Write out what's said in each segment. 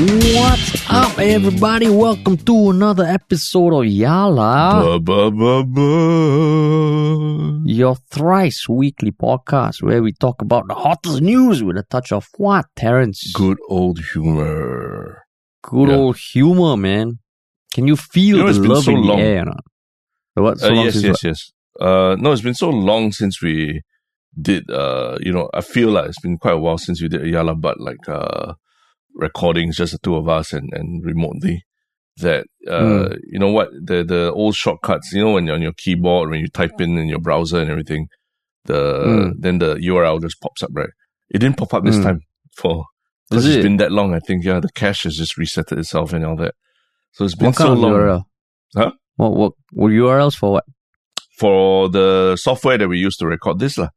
What's up, everybody? Welcome to another episode of Yala, Ba, ba, ba, your thrice weekly podcast where we talk about the hottest news with a touch of what, Terrence? Good old humor. Good Yeah. old humor, man. Can you feel You know, the love so in long. the air? not? What? So Uh, long yes, yes, yes. Uh, no, it's been so long since we did. Uh, you know, I feel like it's been quite a while since we did Yala but like uh recordings, just the two of us and and remotely. That uh, Hmm. you know what the the old shortcuts. You know, when you're on your keyboard, when you type in in your browser and everything, the Mm. then the URL just pops up, right? It didn't pop up this Mm. time for. Is Because it's it? been that long, I think. Yeah, the cache has just reset itself and all that. So it's been What kind so of long. URL? Huh? What, what, what URLs for what? for the software that we use to record this lah.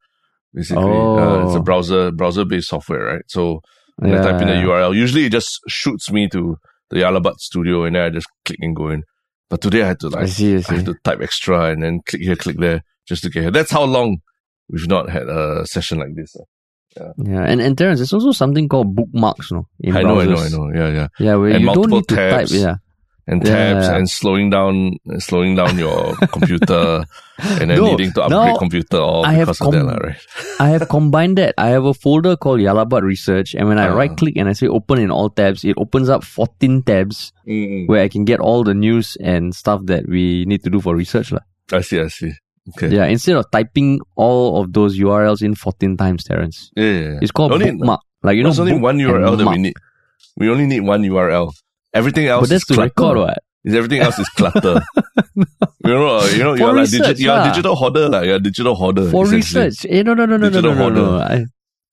Basically, uh, it's a Oh. browser browser based software, right? So when I type in the URL, usually it just shoots me to the Yalabat studio, and then I just click and go in. But today I had to I like see, I I had to type extra and then click here, click there, just to get here. That's how long we've not had a session like this. Uh, lah. Yeah, and, and Terrence, there's also something called bookmarks, no? In I know, I know, I know. Yeah, yeah. Yeah, where And you don't need to type. Yeah, And Yeah. tabs and slowing down, slowing down your computer, and then No, needing to upgrade computer all I because of that, right? I have combined that. I have a folder called Yalabat Research, and when I Ah. right click and I say open in all tabs, it opens up 14 tabs Mm-mm. where I can get all the news and stuff that we need to do for research. lah. I see, I see. Okay. Yeah, instead of typing all of those URLs in 14 times, Terrence. Yeah, yeah, yeah. It's called only, bookmark. Like, you know, there's only one URL that we need. We only need one URL. Everything else But that's is to clutter. record what? Is everything else is clutter. you know, uh, you know, For you're like digi- you're a digital hoarder, like you're a digital hoarder. For research. Eh, no, no, no, no, no, no, Digital no, no. I,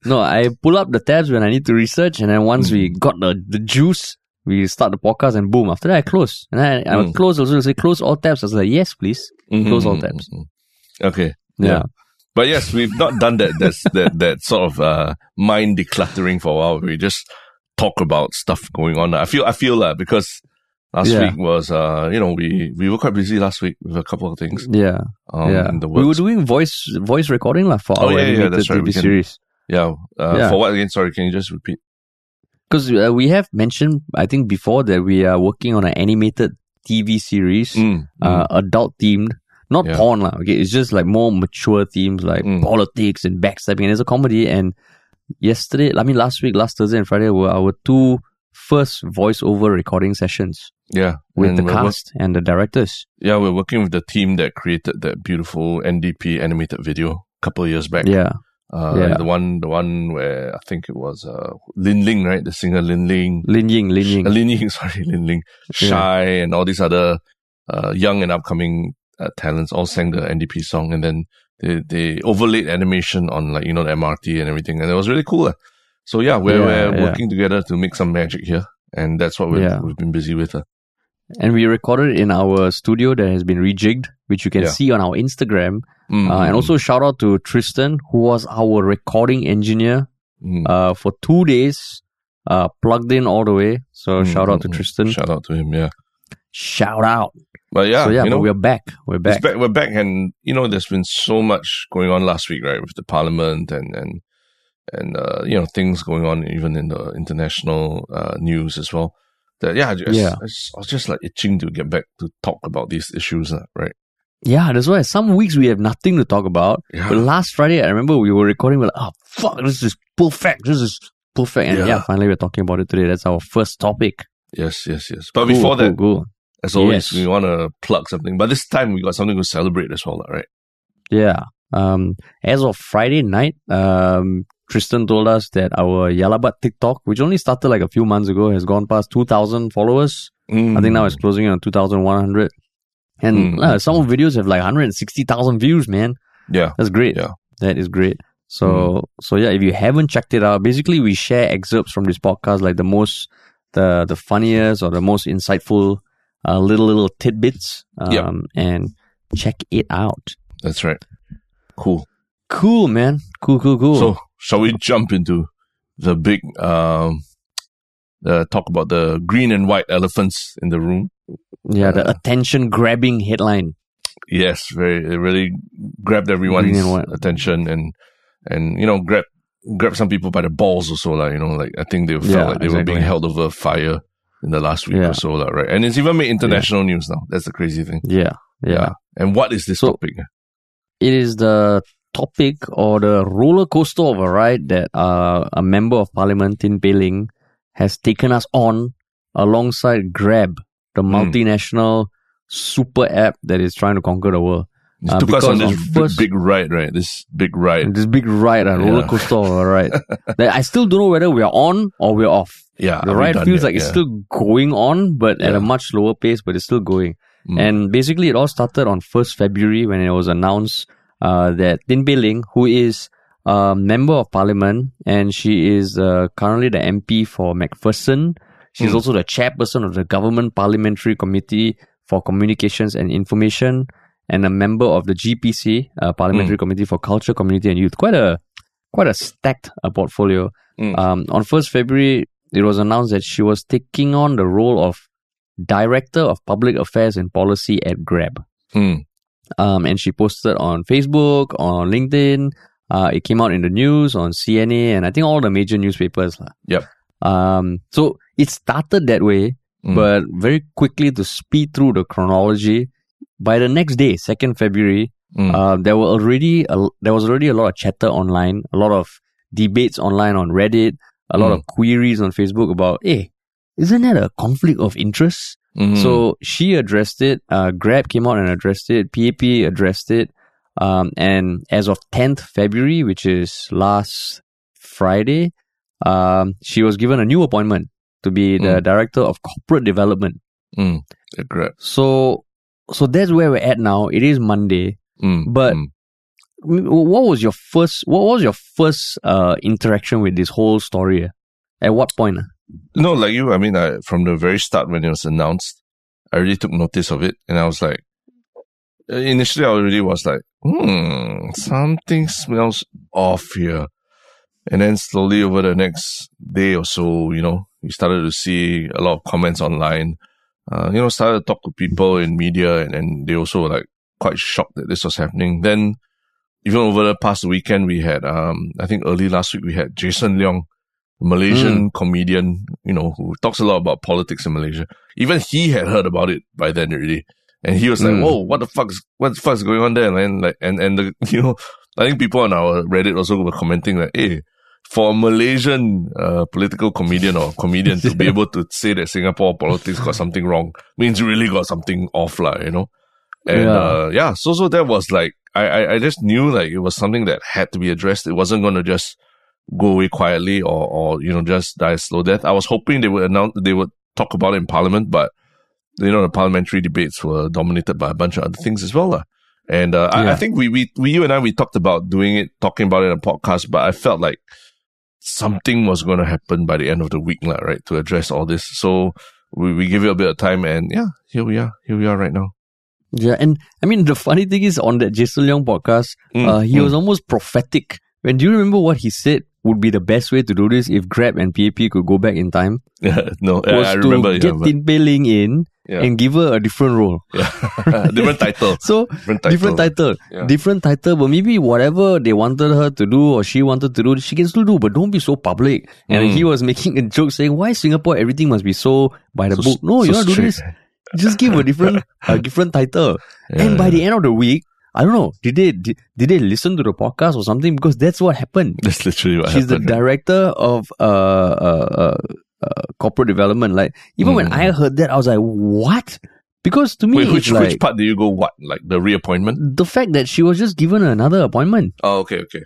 no, I pull up the tabs when I need to research, and then once Mm. we got the, the juice, we start the podcast, and boom. After that, I close. And I, I Mm. close also. Say close all tabs. I was like, yes, please. Mhm, Close all mhm, tabs. mhm. Okay. Yeah. But yes, we've not done that. That's that that sort of uh, mind decluttering for a while. We just talk about stuff going on. I feel I feel that because last Yeah. week was uh you know we we were quite busy last week with a couple of things. Yeah. Um, yeah. in the We were doing voice voice recording lah for Oh, our yeah, yeah, animated that's right. TV can- series. yeah. Uh, Yeah. For what again? Sorry, can you just repeat? Because uh, we have mentioned, I think before that we are working on an animated TV series, Mm, uh, adult themed, not Yeah. porn lah. Okay, it's just like more mature themes like Mm. politics and backstabbing. And it's a comedy. And yesterday, I mean last week, last Thursday and Friday were our two first voiceover recording sessions yeah. with the we're work- cast and the directors. yeah, we're working with the team that created that beautiful NDP animated video a couple of years back. Yeah, Uh, Yeah. The one, the one where I think it was uh, Lin Ling, right? The singer Lin Ling. Lin Ying, Lin Ying. Uh, Lin Ying, sorry, Lin Ling. Yeah. Shy and all these other uh, young and upcoming uh, talents all sang the NDP song and then they, they overlaid animation on like, you know, the MRT and everything. And it was really cool. uh. So yeah, we're, Yeah, we're yeah. working together to make some magic here. And that's what we've, Yeah. we've been busy with. uh. And we recorded in our studio that has been rejigged, which you can see on our Instagram. Mm, Uh, and mm, also shout out to Tristan, who was our recording engineer mm. uh, for two days, uh, plugged in all the way. So Mm, shout out to mm, mm. Tristan. Shout out to him, yeah. Shout out. But yeah, so yeah, you know, we're back. We're back. back. We're back, and you know, there's been so much going on last week, right, with the parliament and and and uh, you know things going on even in the international uh, news as well. That yeah, I just, Yeah. I, just, I was just like itching to get back to talk about these issues, uh, right? Yeah, that's why some weeks we have nothing to talk about. Yeah. But last Friday, I remember we were recording. We're like, oh fuck, this is perfect. This is perfect. And yeah, Yeah. finally we're talking about it today. That's our first topic. Yes, yes, yes. But Cool, before cool, that, cool. As always, Yes. we want to plug something. But this time we got something to celebrate as well, right? Yeah. Um, as of Friday night, um, Tristan told us that our Yalabat TikTok, which only started like a few months ago, has gone past 2,000 followers. Mm. I think now it's closing on 2,100. And Mm. uh, some of the videos have like 160,000 views, man. yeah, That's great. Yeah. That is great. So, so yeah, if you haven't checked it out, basically we share excerpts from this podcast, like the most, the, the funniest or the most insightful, uh, little, little tidbits. Um, Yep. and check it out. that's right. Cool. Cool, man. Cool, cool, cool. So, shall we jump into the big um, uh, talk about the green and white elephants in the room? yeah, the uh, attention grabbing headline. Yes, very it really grabbed everyone's and attention and and you know grabbed grabbed some people by the balls also, like, you know, like I think they felt Yeah, like they were being held over fire in the last week Yeah. or so, right? And it's even made international news now. That's the crazy thing. Yeah, yeah. And what is this So- topic? It is the topic or the roller coaster of a ride that uh, a member of parliament, Tin Pei Ling has taken us on alongside Grab, the Hmm. multinational super app that is trying to conquer the world. Uh, took us on this first- big ride, right? This big ride. This big ride, a roller Yeah. coaster ride. that I still don't know whether we are on or we're off. Yeah. The ride feels yet? like it's still going on, but at a much slower pace, but it's still going. Mm. And basically, it all started on 1st February when it was announced uh, that Tin Pei Ling, who is a member of parliament and she is uh, currently the MP for MacPherson, she's Mm. also the chairperson of the Government Parliamentary Committee for Communications and Information and a member of the GPC, uh, Parliamentary Committee for Culture, Community and Youth. Quite a quite a stacked uh, portfolio. Mm. Um, on 1st February, it was announced that she was taking on the role of Director of Public Affairs and Policy at Grab. Mm. Um, and she posted on Facebook, on LinkedIn. Uh, it came out in the news on CNA and I think all the major newspapers. lah. Yep. Um, so it started that way, Mm. but very quickly to speed through the chronology, by the next day, 2nd February, Mm. uh, there were already a, there was already a lot of chatter online, a lot of debates online on Reddit, a lot Mm. of queries on Facebook about, hey, isn't that a conflict of interest? Mhm. So she addressed it. Uh, Grab came out and addressed it. PAP addressed it. Um, and as of 10th February, which is last Friday, um, she was given a new appointment to be the Mm. director of corporate development. Mm. So, so that's where we're at now. It is Monday. Mm. But- Mm. What was your first? What was your first uh, interaction with this whole story? At what point? ah? No, like you, I mean, I, from the very start when it was announced, I really took notice of it, and I was like, uh, initially, I already was like, hmm, something smells off here. And then slowly over the next day or so, you know, we started to see a lot of comments online. Uh, you know, started to talk to people in media, and, and they also were like quite shocked that this was happening. Then, even over the past weekend, we had, um, I think early last week, we had Jason Leong, a Malaysian comedian, you know, who talks a lot about politics in Malaysia. Even he had heard about it by then already. And he was like, Mm. whoa, what the fuck is, what the fuck is going on there, man? Like, and, and the, you know, I think people on our Reddit also were commenting like, hey, for a Malaysian, uh, political comedian or comedian to be able to say that Singapore politics got something wrong means you really got something off, like, you know? And, Yeah. uh, yeah, so, so that was like, I, I, I just knew like it was something that had to be addressed. It wasn't going to just go away quietly or, or, you know, just die a slow death. I was hoping they would announce, they would talk about it in parliament, but, you know, the parliamentary debates were dominated by a bunch of other things as well. lah. And, uh, I, I think we, we, we, you and I, we talked about doing it, talking about it in a podcast, but I felt like something was going to happen by the end of the week, right? To address all this. So we, we give it a bit of time and yeah, here we are. Here we are right now. Yeah, and I mean the funny thing is on that Jason Leong podcast, Mm, uh, he mm. was almost prophetic. When do you remember what he said would be the best way to do this if Grab and PAP could go back in time? Yeah, no, was I, I to remember. get yeah, but- Tin Pei Ling in yeah, and give her a different role. yeah. different title. So Different title. different title, Yeah. different title, but maybe whatever they wanted her to do or she wanted to do, she can still do, but don't be so public. And Mm. he was making a joke saying, "Why Singapore everything must be so by the So- book? No, so you to do this? Just give a different, a different title." And by the end of the week, I don't know, did they did, did they listen to the podcast or something? Because that's what happened. That's literally what She's the director of uh, uh, uh, uh, corporate development. Like even when Mm. I heard that, I was like, "What?" Because to me, Wait, which like which part do you go? What like the reappointment? the fact that she was just given another appointment. Oh, okay, okay.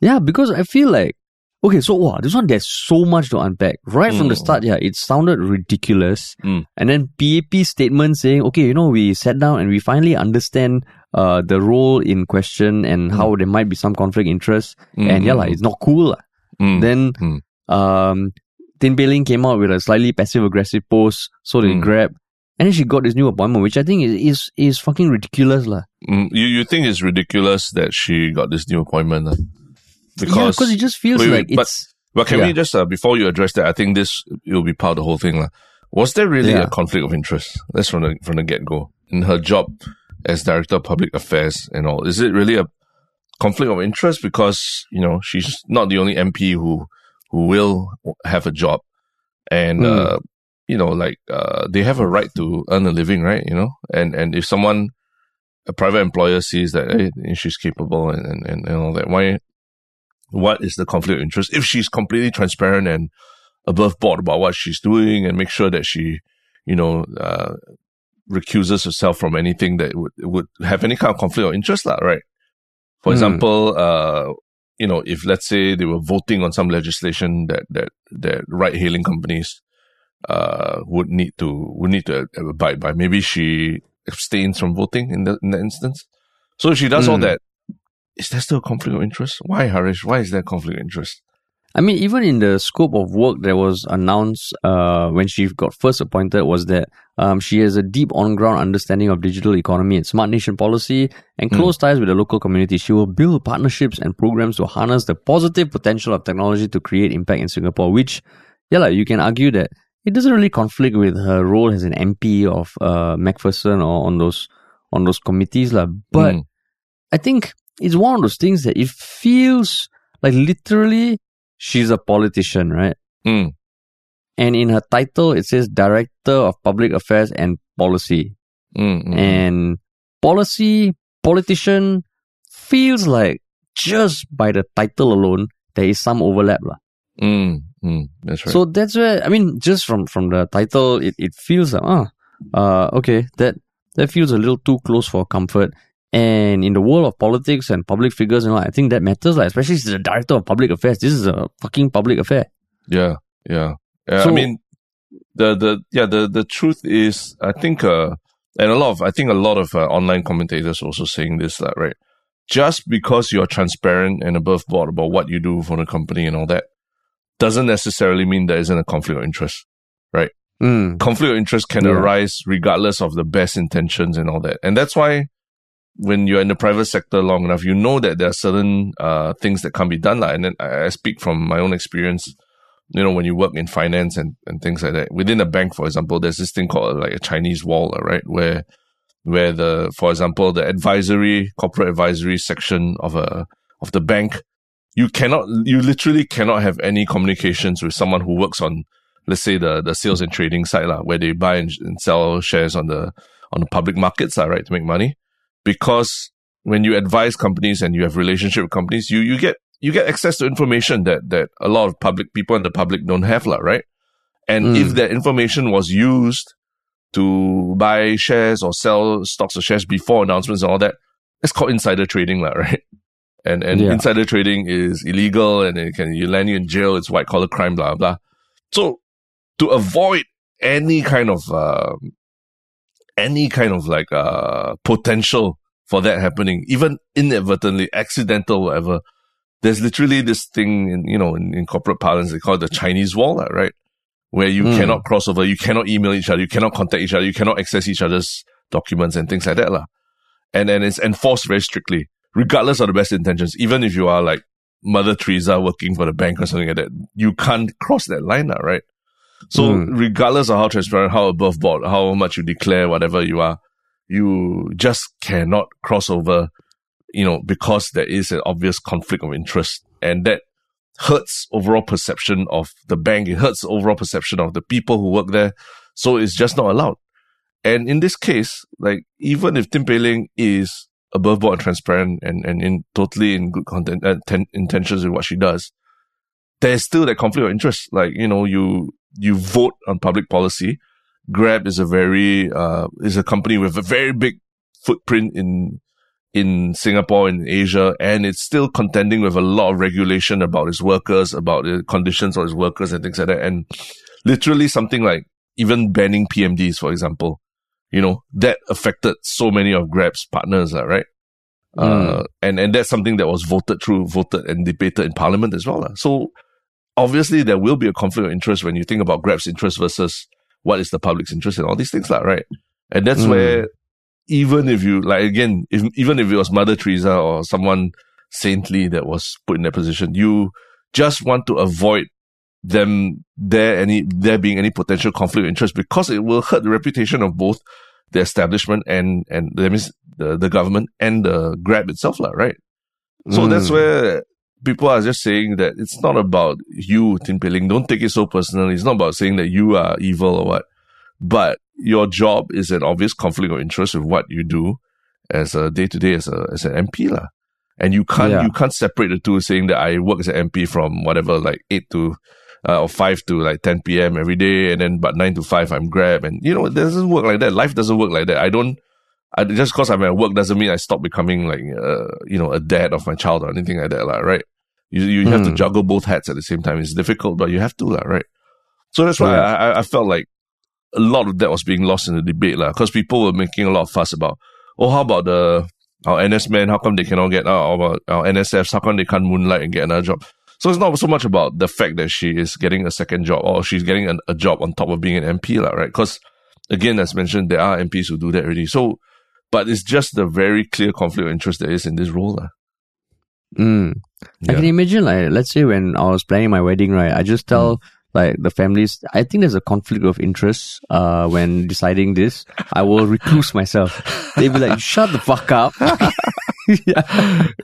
Yeah, because I feel like okay, so wow, this one there's so much to unpack. Right from the Mm. start, yeah, it sounded ridiculous. Mm. And then PAP statement saying, okay, you know, we sat down and we finally understand uh the role in question and how there might be some conflict interest. And yeah, like, it's not cool. Mm. Then Mm. um Tin Pei Ling came out with a slightly passive aggressive post, so they Mm. grabbed. And then she got this new appointment, which I think is is, is fucking ridiculous. lah. Mm, you you think it's ridiculous that she got this new appointment? yeah, Because because it just feels wait, like but- it's But can Yeah. we just uh, before you address that? I think this will be part of the whole thing, lah. Was there really Yeah. a conflict of interest? That's from the from the get go in her job as director of public affairs and all. Is it really a conflict of interest because you know she's not the only MP who who will have a job, and mm. uh, you know, like uh, they have a right to earn a living, right? You know, and and if someone a private employer sees that hey, she's capable and, and, and all that, why? What is the conflict of interest? If she's completely transparent and above board about what she's doing and make sure that she, you know, uh, recuses herself from anything that would would have any kind of conflict of interest, lah, right? For mm. example, uh, you know, if let's say they were voting on some legislation that that that ride hailing companies uh would need to would need to abide by, maybe she abstains from voting in the in that instance. So if she does mm. all hmm. that, is there still a conflict of interest? Why, Harish? Why is there a conflict of interest? I mean, even in the scope of work that was announced uh, when she got first appointed, was that um, she has a deep on ground understanding of digital economy and smart nation policy and hmm. close mm. ties with the local community. She will build partnerships and programs to harness the positive potential of technology to create impact in Singapore, which, yeah, like, you can argue that it doesn't really conflict with her role as an MP of uh, MacPherson or on those on those committees, la. But mm. I think it's one of those things that it feels like literally she's a politician, right? Mm. And in her title, it says Director of Public Affairs and Policy. Mm, and policy, politician feels like just by the title alone, there is some overlap. La. Mm, mm, that's right. So that's where, I mean, just from, from the title, it, it feels like, ah, uh, okay, that, that feels a little too close for comfort. And in the world of politics and public figures, you know, I think that matters, like, especially as the director of public affairs. This is a fucking public affair. Yeah, yeah. Yeah so, I mean, the, the, yeah, the, the truth is, I think, uh, and a lot of, I think a lot of uh, online commentators also saying this, that, right? Just because you're transparent and above board about what you do for the company and all that, doesn't necessarily mean there isn't a conflict of interest, right? Mm. Conflict of interest can yeah. arise regardless of the best intentions and all that. And that's why when you're in the private sector long enough, you know that there are certain uh, things that can't be done. Like, and then I speak from my own experience. You know, when you work in finance and, and things like that, within a bank, for example, there's this thing called like a Chinese wall, right? Where, where the, for example, the advisory, corporate advisory section of a, of the bank, you cannot, you literally cannot have any communications with someone who works on, let's say the, the sales and trading side, lah, where they buy and, and sell shares on the, on the public markets, lah, right? To make money because when you advise companies and you have relationship with companies, you, you get, you get access to information that, that a lot of public people and the public don't have, lah, right? And mm. if that information was used to buy shares or sell stocks or shares before announcements and all that, it's called insider trading, lah, right? And, and yeah. insider trading is illegal and it can, you land you in jail. It's white collar crime, blah, blah. So to avoid any kind of, uh, any kind of like uh potential for that happening, even inadvertently, accidental, whatever. There's literally this thing in you know in, in corporate parlance they call it the Chinese wall, right? Where you mm. cannot cross over, you cannot email each other, you cannot contact each other, you cannot access each other's documents and things like that, lah. And then it's enforced very strictly, regardless of the best intentions. Even if you are like Mother Teresa working for the bank or something like that, you can't cross that line, lah, right? So mm. regardless of how transparent, how above board, how much you declare, whatever you are, you just cannot cross over, you know, because there is an obvious conflict of interest and that hurts overall perception of the bank. It hurts overall perception of the people who work there. So it's just not allowed. And in this case, like even if Tin Pei Ling is above board and transparent and, and in totally in good content, uh, ten, intentions with what she does, there's still that conflict of interest. Like, you know, you, you vote on public policy. Grab is a very, uh, is a company with a very big footprint in, in Singapore and Asia, and it's still contending with a lot of regulation about its workers, about the conditions of its workers and things like that. And literally something like even banning PMDs, for example, you know, that affected so many of Grab's partners, right? Mm. Uh, and, and that's something that was voted through, voted and debated in parliament as well. So obviously there will be a conflict of interest when you think about Grab's interest versus what is the public's interest and all these things, like, right? And that's mm. where even if you like again, if, even if it was Mother Teresa or someone saintly that was put in that position, you just want to avoid them there any there being any potential conflict of interest because it will hurt the reputation of both the establishment and and that means the, the government and the grab itself, right? So Mm. that's where people are just saying that it's not about you, Tin Pei Ling. Don't take it so personally. It's not about saying that you are evil or what. But your job is an obvious conflict of interest with what you do as a day to day as a as an MP lah. And you can't Yeah. you can't separate the two, saying that I work as an MP from whatever like eight to uh, or five to like ten p.m. every day, and then but nine to five I'm Grab, and you know it doesn't work like that. Life doesn't work like that. I don't. I, just because I'm at work doesn't mean I stop becoming like uh, you know a dad of my child or anything like that, lah, right? You you have to Hmm. juggle both hats at the same time. It's difficult, but you have to, lah, right? So that's why Yeah. I, I- I felt like a lot of that was being lost in the debate, because people were making a lot of fuss about, oh, how about the our NS men? How come they cannot get out? About our NSFs? How come they can't moonlight and get another job? So it's not so much about the fact that she is getting a second job or she's getting an, a job on top of being an MP, lah, right? Because again, as mentioned, there are MPs who do that already. So, but it's just the very clear conflict of interest there is in this role, lah. Mm. I can imagine, like, let's say when I was planning my wedding, right? I just tell Mm. Like the families. I think there's a conflict of interest. Uh, when deciding this, I will recluse myself. They'd be like, "Shut the fuck up." yeah.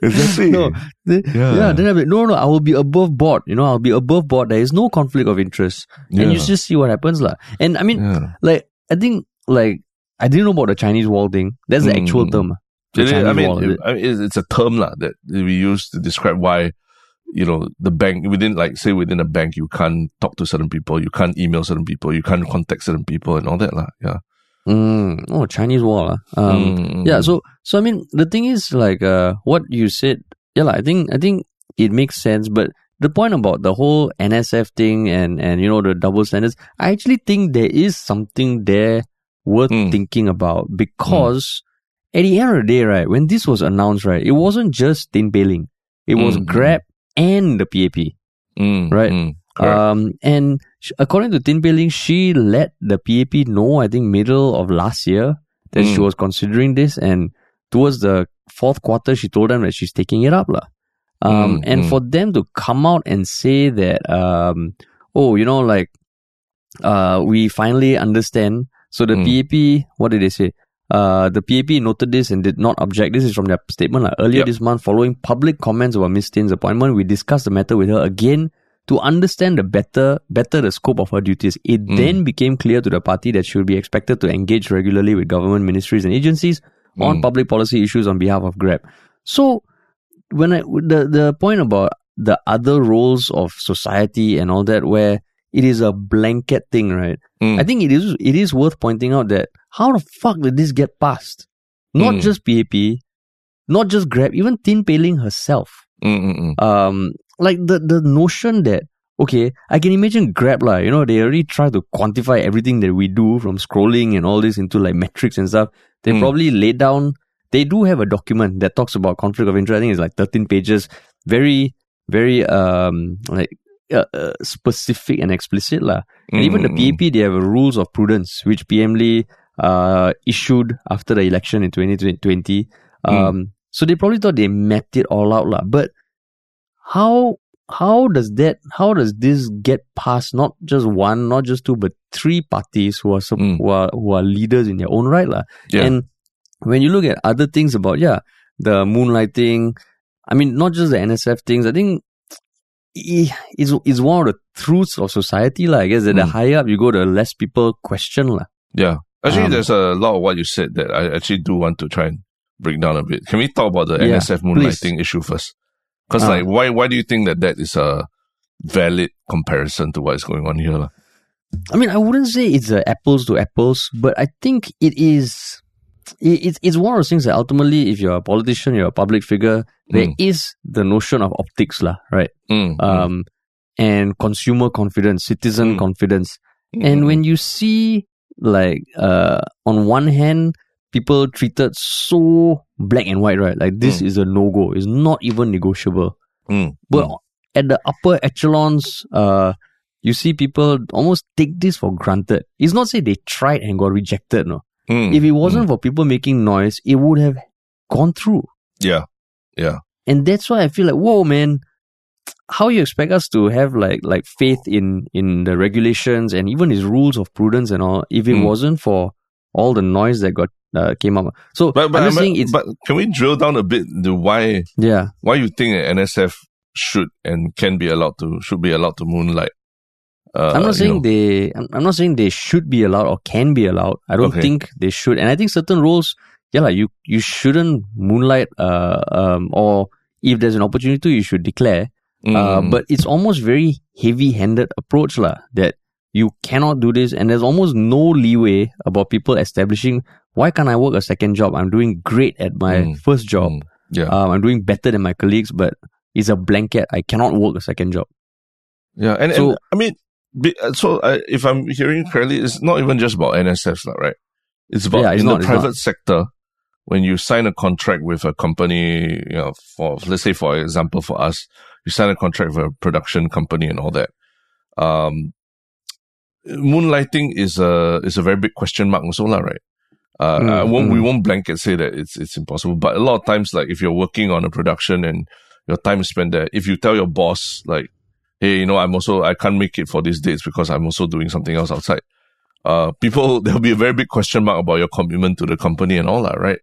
Exactly. No, they- Yeah. yeah. Then I'll be, no, no, I will be above board. You know, I'll be above board. There is no conflict of interest, and you Yeah. just see what happens, lah. And I mean, Yeah. like, I think, like, I didn't know about the Chinese wall thing. That's the actual Mm. term. The It is- I Chinese mean, wall. it- I mean, it's, it's a term lah that we use to describe why, you know, the bank within, like, say, within a bank, you can't talk to certain people, you can't email certain people, you can't contact certain people, and all that lah. Yeah. Mm, oh, Chinese wall. ah. Um, Mm, Yeah, mm, so so I mean the thing is like uh what you said, yeah, like, I think I think it makes sense, but the point about the whole NSF thing and and you know the double standards, I actually think there is something there worth Mm. thinking about because at the end of the day, right, when this was announced, right, it wasn't just Tin Pei Ling. It was Mm, mm. Grab and the PAP. mm, right. mm. Um, and sh- according to Tin Pei Ling, she let the PAP know, I think, middle of last year that she Mm. was considering this. And towards the fourth quarter, she told them that she's taking it up. lah. Um, Mm, and mm. for them to come out and say that, um, oh, you know, like, uh, we finally understand. So the Mm. PAP, what did they say? Uh, the PAP noted this and did not object. This is from their statement. lah. Earlier Yep. this month, following public comments about Miss Tin's appointment, we discussed the matter with her again to understand the better better the scope of her duties. It Mm. then became clear to the party that she would be expected to engage regularly with government ministries and agencies on Mm. public policy issues on behalf of Grab. So when I the the point about the other roles of society and all that where it is a blanket thing, right? Mm. I think it is it is worth pointing out that how the fuck did this get passed? Not Mm. just PAP, not just Grab, even Tin Pei Ling herself Mm, mm, mm. um like the the notion that okay i can imagine grab lah you know they already try to quantify everything that we do from scrolling and all this into like metrics and stuff they Mm. probably laid down they do have a document that talks about conflict of interest i think it's like 13 pages very very um like uh, uh, specific and explicit lah and even the Mm, mm, PAP, they have a rules of prudence, which PM Lee uh, issued after the election in 2020. Mm. Um, So they probably thought they mapped it all out, lah. But how how does that how does this get past not just one, not just two, but three parties who are Mm. who are who are leaders in their own right, lah? Yeah. And when you look at other things about yeah, the moonlighting, I mean, not just the NSF things. I think i- it's it's one of the truths of society, lah. I guess that the Mm. higher up you go, the less people question, lah. Yeah. Actually, Um, there's a lot of what you said that I actually do want to try and break down a bit. Can we talk about the Yeah, NSF moonlighting issue first? Because Ah. like, why why do you think that that is a valid comparison to what is going on here? I mean, I wouldn't say it's apples to apples, but I think it is. it- It's it's one of those things that ultimately, if you're a politician, you're a public figure, there Mm. is the notion of optics, lah, right? Mm, mm, Um, and consumer confidence, citizen Mm. confidence, mm, and mm, when you see like uh on one hand people treated so black and white, right? Like this Mm. is a no go. It's not even negotiable. mm, But mm, at the upper echelons, uh, you see people almost take this for granted. It's not say they tried and got rejected. No, mm, if it wasn't for people making noise, it would have gone through. yeah, yeah, And that's why I feel like, whoa, man, how you expect us to have like like faith in in the regulations and even his rules of prudence and all if it Mm. wasn't for all the noise that got uh, came up. So But but, I'm just saying it's but can we drill down a bit to why yeah. why you think NSF should and can be allowed to should be allowed to moonlight? Uh, I'm not you saying know. they. I'm, I'm not saying they should be allowed or can be allowed. I don't Okay. think they should, and I think certain roles, yeah, like you you shouldn't moonlight. Uh, um, or if there's an opportunity, you should declare. Uh, Mm. but it's almost very heavy-handed approach, lah. That you cannot do this, and there's almost no leeway about people establishing. Why can't I work a second job? I'm doing great at my Mm. first job. Mm. yeah. Um, I'm doing better than my colleagues, but it's a blanket. I cannot work a second job. Yeah, and, So- and I mean, uh, so uh, if I'm hearing correctly, it's not even just about NSFs, right? It's about Yeah, it's in not, the private sector when you sign a contract with a company, you know, for let's say for example for us, you sign a contract with a production company and all that. Um, moonlighting is a is a very big question mark also, lah, right? Uh, Mm, I won't, we mm. won't blanket say that it's it's impossible, but a lot of times, like if you're working on a production and your time is spent there, if you tell your boss like, "Hey, you know, I'm also I can't make it for these dates because I'm also doing something else outside," uh, people there'll be a very big question mark about your commitment to the company and all that, right?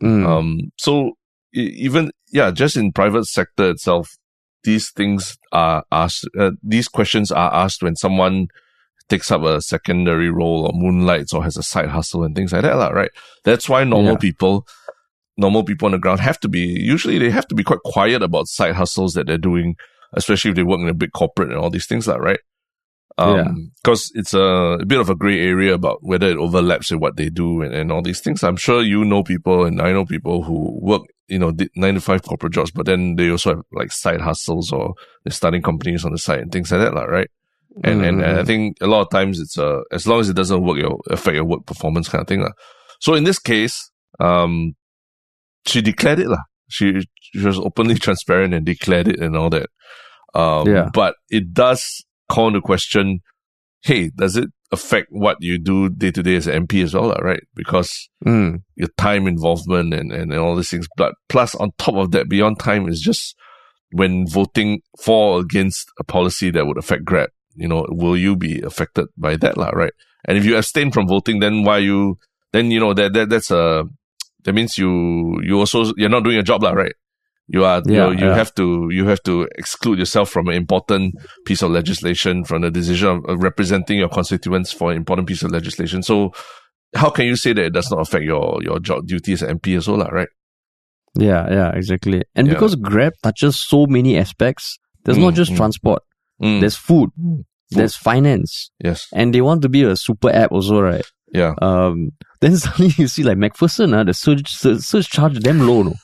Mm. Um, so even yeah, just in private sector itself, these things are asked. Uh, these questions are asked when someone takes up a secondary role or moonlights or has a side hustle and things like that, lah, right? That's why normal Yeah. people, normal people on the ground have to be usually they have to be quite quiet about side hustles that they're doing, especially if they work in a big corporate and all these things, lah, right? Yeah. because it's a, a bit of a gray area about whether it overlaps with what they do and, and all these things. I'm sure you know people and I know people who work, you know, did nine to five corporate jobs, but then they also have like side hustles or they're starting companies on the side and things like that, lah, right? And, and Mm. I think a lot of times it's uh, as long as it doesn't work your affect your work performance kind of thing. lah. So in this case, um, she declared it lah. She she was openly transparent and declared it and all that. Um, Yeah. but it does call into question, hey, does it affect what you do day to day as an MP as well, right? Because Mm. your time involvement and, and, and all these things. But plus on top of that, beyond time is just when voting for or against a policy that would affect Grab, you know, will you be affected by that, lah, right? And if you abstain from voting, then why you, then, you know, that, that, that's a, that means you, you also, you're not doing your job, lah, right? You are, Yeah, you, you yeah. have to, you have to exclude yourself from an important piece of legislation, from the decision of representing your constituents for an important piece of legislation. So, how can you say that it does not affect your your job duties as MP as well, right? Yeah, yeah, exactly. And Yeah. because Grab touches so many aspects, there's not Mm, just mm. transport. Mm, There's food. Food. There's finance. yes, And they want to be a super app also, right? yeah, Um, then suddenly you see like MacPherson, uh, the surge, surge, surge charge them low, no?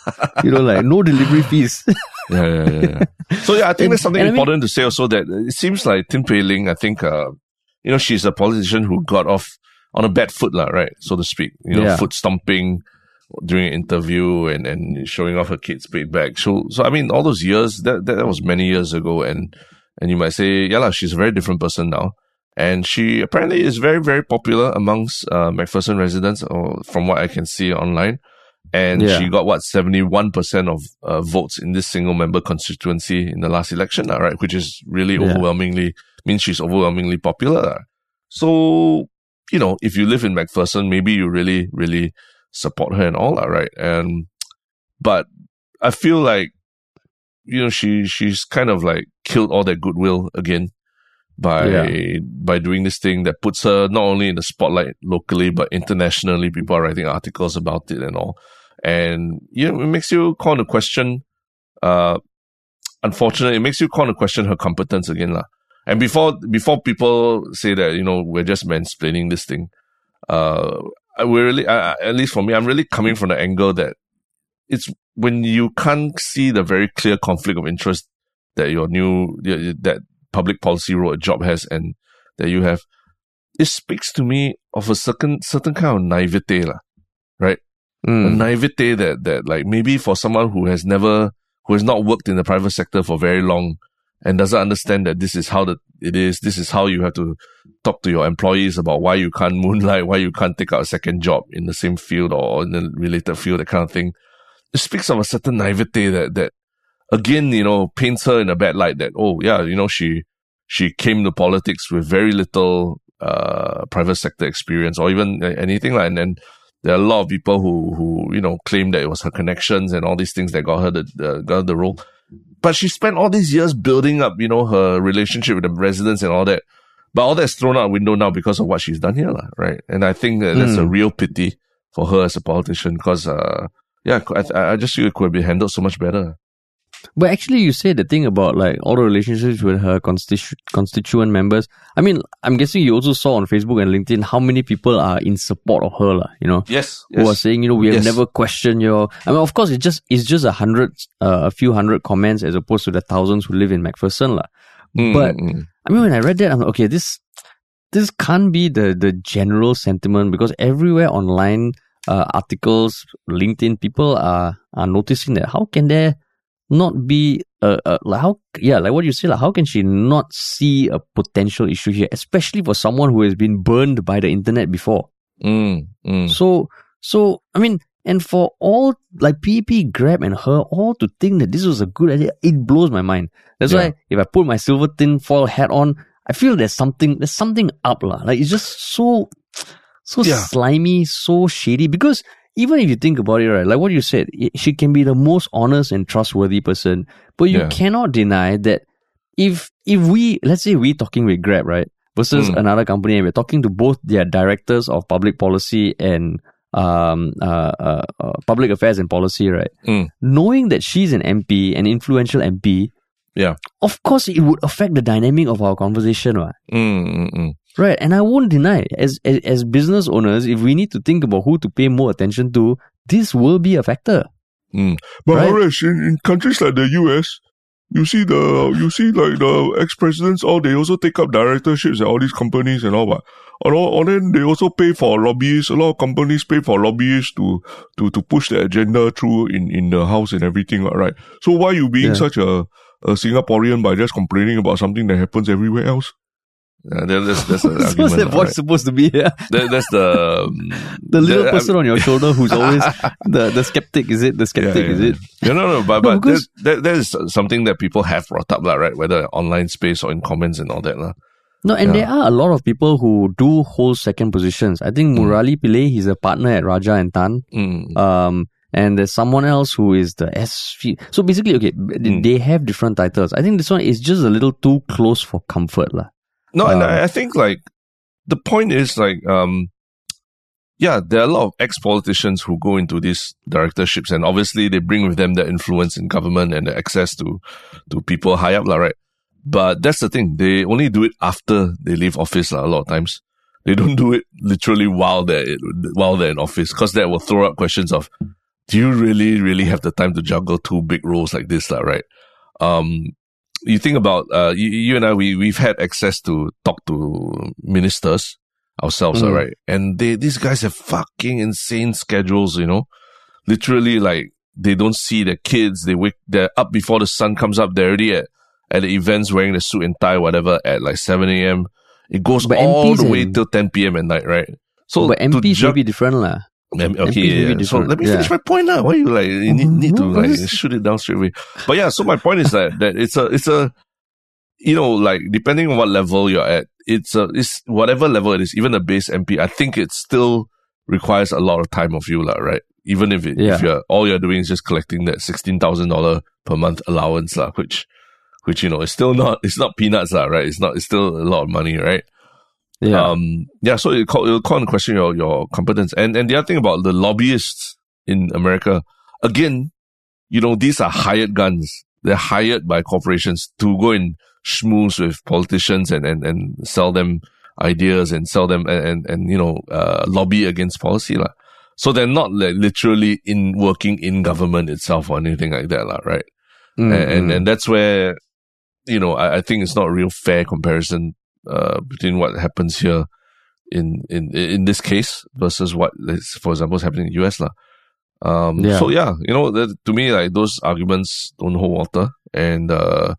you know, like no delivery fees. yeah, yeah, yeah. yeah. so yeah, I think And- there's something and I mean- important to say also that it seems like Tin Pei Ling, I think, uh, you know, she's a politician who got off on a bad foot, lah, right, so to speak. You know, Yeah. foot stomping during an interview and, and showing off her Kate Spade bag. So, so I mean, all those years that, that that was many years ago, and and you might say, yeah, lah, she's a very different person now. And she apparently is very, very popular amongst uh, MacPherson residents, or from what I can see online. And Yeah. she got what seventy one percent of uh, votes in this single member constituency in the last election, right? Which is really Yeah. overwhelmingly means she's overwhelmingly popular. So you know, if you live in MacPherson, maybe you really, really support her and all that, right? And but I feel like you know she she's kind of like killed all that goodwill again by Yeah. by doing this thing that puts her not only in the spotlight locally but internationally. People are writing articles about it and all, and you know it makes you call into question. Uh, unfortunately, it makes you call into question her competence again, lah. And before before people say that you know we're just mansplaining this thing, uh, we're really uh, at least for me, I'm really coming from the angle that it's when you can't see the very clear conflict of interest that your new that public policy role a job has and that you have. It speaks to me of a certain certain kind of naivete, lah. a Mm. naivete that that like maybe for someone who has never who has not worked in the private sector for very long and doesn't understand that this is how the it is this is how you have to talk to your employees about why you can't moonlight why you can't take out a second job in the same field or in a related field that kind of thing it speaks of a certain naivete that that again you know paints her in a bad light that oh yeah you know she she came to politics with very little uh private sector experience or even anything like and then There are a lot of people who who you know claim that it was her connections and all these things that got her the uh, got her the role. But she spent all these years building up, you know, her relationship with the residents and all that. But all that's thrown out the window now because of what she's done here, right? And I think that that's a Mm. real pity for her as a politician because, uh, yeah, I, I just feel it could have been handled so much better. But actually, you said the thing about like all the relationships with her constitu- constituent members. I mean, I'm guessing you also saw on Facebook and LinkedIn how many people are in support of her. You know, Yes. who are saying, you know, we have Yes. never questioned your. I mean, of course, it's just it's just a hundred, uh, a few hundred comments as opposed to the thousands who live in MacPherson, lah. Mm, But mm, mm. I mean, when I read that, I'm like, okay, this this can't be the the general sentiment because everywhere online uh, articles, LinkedIn, people are are noticing that how can there not be a, a like how yeah like what you say like how can she not see a potential issue here, especially for someone who has been burned by the internet before. Mm, mm. So so I mean. And for all like PP, Grab, and her all to think that this was a good idea, it blows my mind. That's Yeah. why if I put my silver tin foil hat on, I feel there's something there's something up lah. Like it's just so so Yeah. slimy, so shady. Because even if you think about it, right, like what you said, she can be the most honest and trustworthy person, but you Yeah. cannot deny that if if we let's say we talking with Grab, right, versus Mm. another company, and we're talking to both their directors of public policy and um uh, uh, uh public affairs and policy, right, Mm. knowing that she's an MP, an influential MP, Yeah. of course it would affect the dynamic of our conversation, right? Mm, mm, mm. Right, and I won't deny, as, as as business owners, if we need to think about who to pay more attention to, this will be a factor. Mm. But Right. Horace, in, in countries like the US, you see the you see like the ex presidents, all they also take up directorships at all these companies and all, but and all, and then they also pay for lobbyists. A lot of companies pay for lobbyists to to to push their agenda through in in the house and everything, right? So why you being Yeah. such a a Singaporean by just complaining about something that happens everywhere else? That's that's an So What's that voice right? supposed to be? Yeah? That, that's the um, The little that- person on your shoulder who's always the, the skeptic, is it? The skeptic, yeah, is yeah. it? No, no, no. But, No, but because- that, that, is something that people have brought up, lah, right? Whether online space or in comments and all that. lah. No, and Yeah. there are a lot of people who do hold second positions. I think Mm. Murali Pillai, he's a partner at Rajah and Tann. Mm. Um, and there's someone else who is the SV. So basically, okay, Mm. they have different titles. I think this one is just a little too close for comfort, lah. No, and Um, I, I think like the point is like, um, yeah, there are a lot of ex politicians who go into these directorships, and obviously they bring with them the influence in government and the access to to people high up, lah, right? But that's the thing; they only do it after they leave office, lah. A lot of times, they don't do it literally while they're while they're in office, because that will throw up questions of, do you really, really have the time to juggle two big roles like this, lah, right? Um, you think about uh, you, you and I, we we've had access to talk to ministers ourselves, Mm. all right? And they these guys have fucking insane schedules, you know. Literally, like they don't see their kids. They wake, they're up before the sun comes up. They're already at at the events wearing the suit and tie, whatever, at like seven a.m. It goes But all MPs the way till ten p.m. at night, right? So but MPs ju- will be different, lah. M- MPs okay, yeah. So let me Yeah. finish my point now. Why you like you need, need to like shoot it down straight away? But yeah, so my point is that that it's a it's a you know like depending on what level you're at, it's a it's whatever level it is, even a base MP. I think it still requires a lot of time of you, lah, right? Even if it, Yeah. if you're all you're doing is just collecting that sixteen thousand dollar per month allowance, lah, which which you know it's still not it's not peanuts, lah, right? It's not it's still a lot of money, right? Yeah. Um, yeah, so it call, it'll call into question your, your competence. And, and the other thing about the lobbyists in America, again, you know, these are hired guns. They're hired by corporations to go and schmooze with politicians and, and, and sell them ideas and sell them and, and, and you know, uh, lobby against policy. lah. So they're not like literally in working in government itself or anything like that, lah, right? Mm, and, and mm. and that's where you know I, I think it's not a real fair comparison uh, between what happens here in in in this case versus what is, for example is happening in the US lah. Um, Yeah. So yeah, you know, that, to me, like those arguments don't hold water, and uh,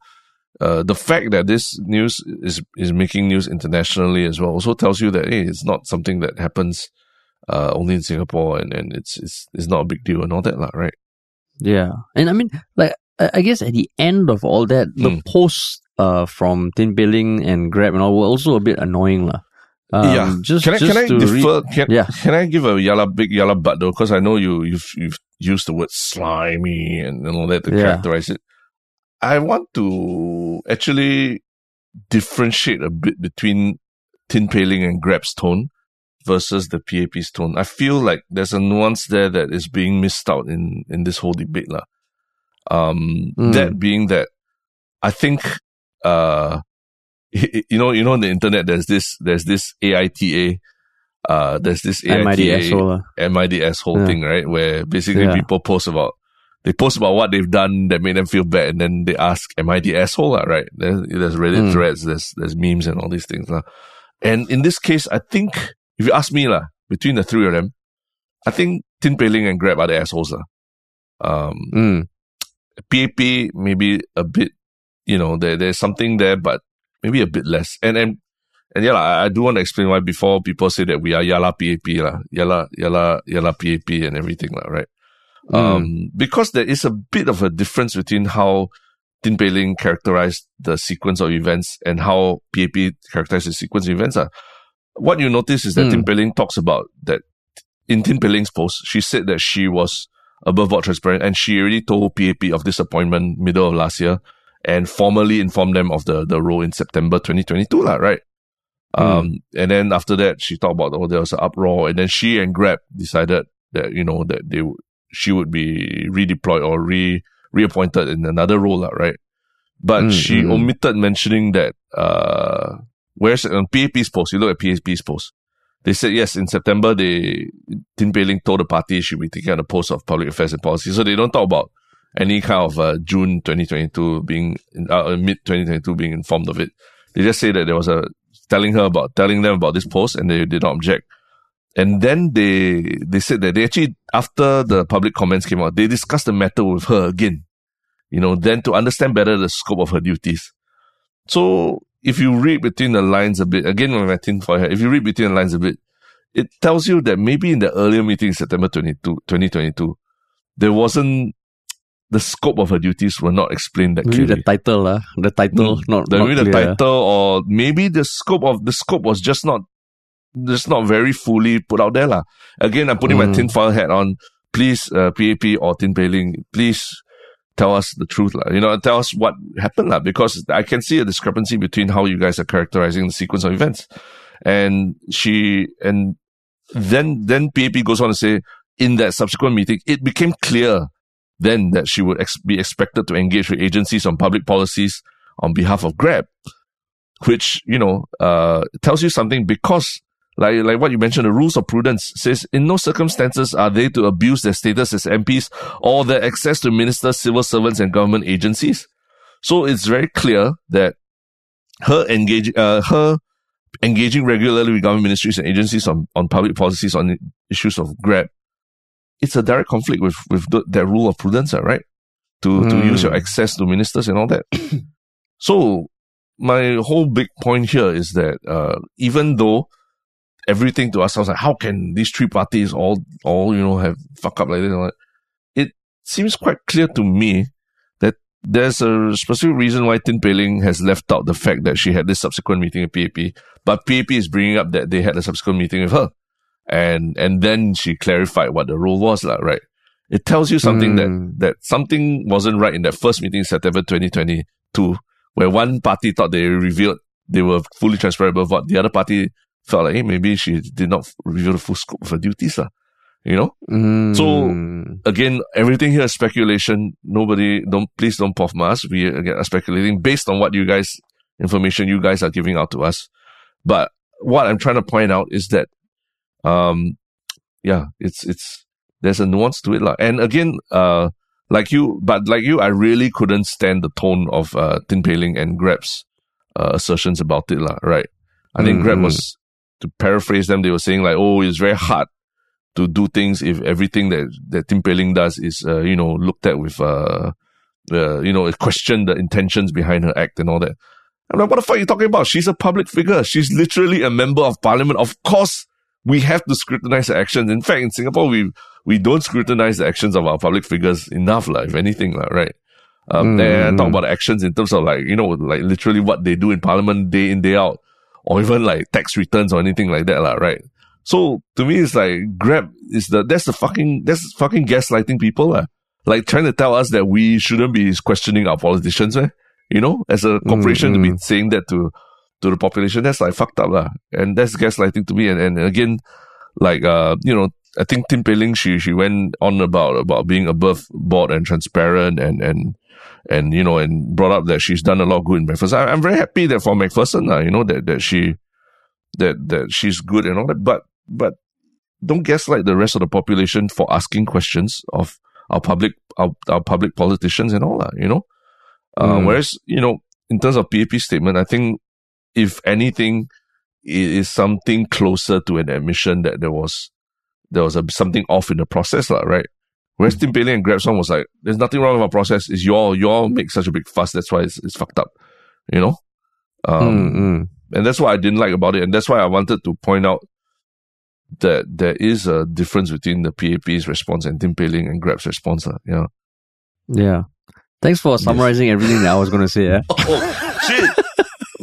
uh, the fact that this news is is making news internationally as well also tells you that hey, it's not something that happens uh, only in Singapore, and, and it's it's it's not a big deal and all that lah, right? Yeah, and I mean, like, I guess at the end of all that, the Mm. posts uh, from Tin Pei Ling and Grab and all were also a bit annoying, lah. Um, yeah. Just, can I just can I defer? read- can, Yeah. can I give a yalla big yalla butt though? Because I know you you've you've used the word slimy and, and all that to Yeah. characterize it. I want to actually differentiate a bit between Tin Pei Ling and Grab's tone versus the PAP's tone. I feel like there's a nuance there that is being missed out in in this whole debate, lah. Um, Mm. that being that, I think, uh, you know, you know, on the internet, there's this, there's this AITA, uh, there's this MID AITA, asshole. uh. MID asshole Yeah. thing, right? Where basically Yeah. people post about, they post about what they've done that made them feel bad, and then they ask, "Am I the asshole?" Right? There's, there's Reddit Mm. threads, there's there's memes and all these things, lah. And in this case, I think if you ask me, lah, between the three of them, I think Tin Pei Ling and Grab are the assholes, lah. Um, Mm. PAP maybe a bit, you know, there there's something there, but maybe a bit less. And and and yeah, I, I do want to explain why before people say that we are Yala PAP lah, Yala Yala Yala PAP and everything lah, right? Mm. Um, because there is a bit of a difference between how Tin Pei Ling characterized the sequence of events and how PAP characterized the sequence of events. Uh. What you notice is that Mm. Tin Pei Ling talks about that in Tin Pei Ling's post, she said that she was above board transparent and she already told PAP of this appointment middle of last year and formally informed them of the, the role in September 2022, lah, right? Um, and then after that, she talked about, oh, there was an uproar and then she and Grab decided that, you know, that they, she would be redeployed or re, reappointed in another role, lah, right? But Mm, she mm, mm. omitted mentioning that, uh, whereas on PAP's post, you look at PAP's post, they said yes in September. They Tin Pei Ling told the party she would be taking on the post of public affairs and policy. So they don't talk about any kind of uh, June 2022 being uh, mid 2022 being informed of it. They just say that there was a telling her about telling them about this post, and they did not object. And then they they said that they actually after the public comments came out, they discussed the matter with her again. You know, then to understand better the scope of her duties. So if you read between the lines a bit, again with my tin foil hat, if you read between the lines a bit, it tells you that maybe in the earlier meeting September 22, 2022, there wasn't the scope of her duties were not explained that Maybe clearly. the title, uh, the title, Mm. not, The- not maybe the clear. title or maybe the scope of the scope was just not just not very fully put out there lah. Again, I'm putting my Mm. tinfoil hat on. Please, uh, PAP or Tin Pei Ling, please tell us the truth lah. You know, tell us what happened lah. Because I can see a discrepancy between how you guys are characterizing the sequence of events. And she and then then PAP goes on to say in that subsequent meeting, it became clear then that she would ex- be expected to engage with agencies on public policies on behalf of Grab, which you know uh, tells you something because. Like, like what you mentioned, the rules of prudence says in no circumstances are they to abuse their status as MPs or their access to ministers, civil servants, and government agencies. So it's very clear that her engaging, uh, her engaging regularly with government ministries and agencies on, on public policies on issues of Grab, it's a direct conflict with, with the, that rule of prudence, right? To, to Mm. use your access to ministers and all that. so my whole big point here is that, uh, even though everything to us sounds like, how can these three parties all, all, you know, have fuck up like this that? It seems quite clear to me that there's a specific reason why Tin Pei Ling has left out the fact that she had this subsequent meeting with PAP, but PAP is bringing up that they had a subsequent meeting with her. And, and then she clarified what the role was, like, right? It tells you something Mm. that, that something wasn't right in that first meeting in September 2022, where one party thought they revealed they were fully transparent about what the other party felt like, hey, maybe she did not reveal the full scope of her duties, lah. You know? Mm. again, everything here is speculation. Nobody, don't please don't puff us. We again are speculating based on what you guys information you guys are giving out to us. But what I'm trying to point out is that, um, yeah, it's it's there's a nuance to it, lah. And again, uh, like you, but like you, I really couldn't stand the tone of uh, Tin Pei Ling and Grab's uh, assertions about it, lah. Right? I think Grab Mhm. was to paraphrase them. They were saying like, "Oh, it's very hard to do things if everything that that Tin Pei Ling does is uh, you know looked at with uh, uh you know question the intentions behind her act and all that. I'm like, what the fuck are you talking about? She's a public figure. She's literally a member of parliament. Of course, we have to scrutinize actions. In fact, in Singapore, we we don't scrutinize the actions of our public figures enough, like if anything, like, right? Um, Mm, and talk mm. about actions in terms of like you know like literally what they do in parliament day in day out or even like tax returns or anything like that, lah, right? So to me, it's like Grab is the that's the fucking that's fucking gaslighting people, lah. Like trying to tell us that we shouldn't be questioning our politicians, eh? You know, as a corporation Mm, to be saying that to to the population, that's like fucked up, lah. And that's gaslighting to me. And and again, like uh, you know, I think Tin Pei Ling, she she went on about about being above board and transparent and and and you know and brought up that she's done a lot of good in MacPherson. I, I'm very happy that for MacPherson, uh, you know that that she that that she's good and all that. But but don't gaslight the rest of the population for asking questions of our public our, our public politicians and all that. You know, uh, Mm. whereas you know in terms of PAP statement, I think if anything, it is something closer to an admission that there was there was a, something off in the process, lah, right? Whereas Tin Pei Ling and Grabson was like, "There's nothing wrong with our process. It's you all you all make such a big fuss. That's why it's, it's fucked up." You know, um, Mm, mm. and that's what I didn't like about it, and that's why I wanted to point out that there is a difference between the PAP's response and Tin Pei Ling and Grab's response. lah. Yeah. Yeah. Thanks for summarizing everything that I was going to say. Eh? Oh shit!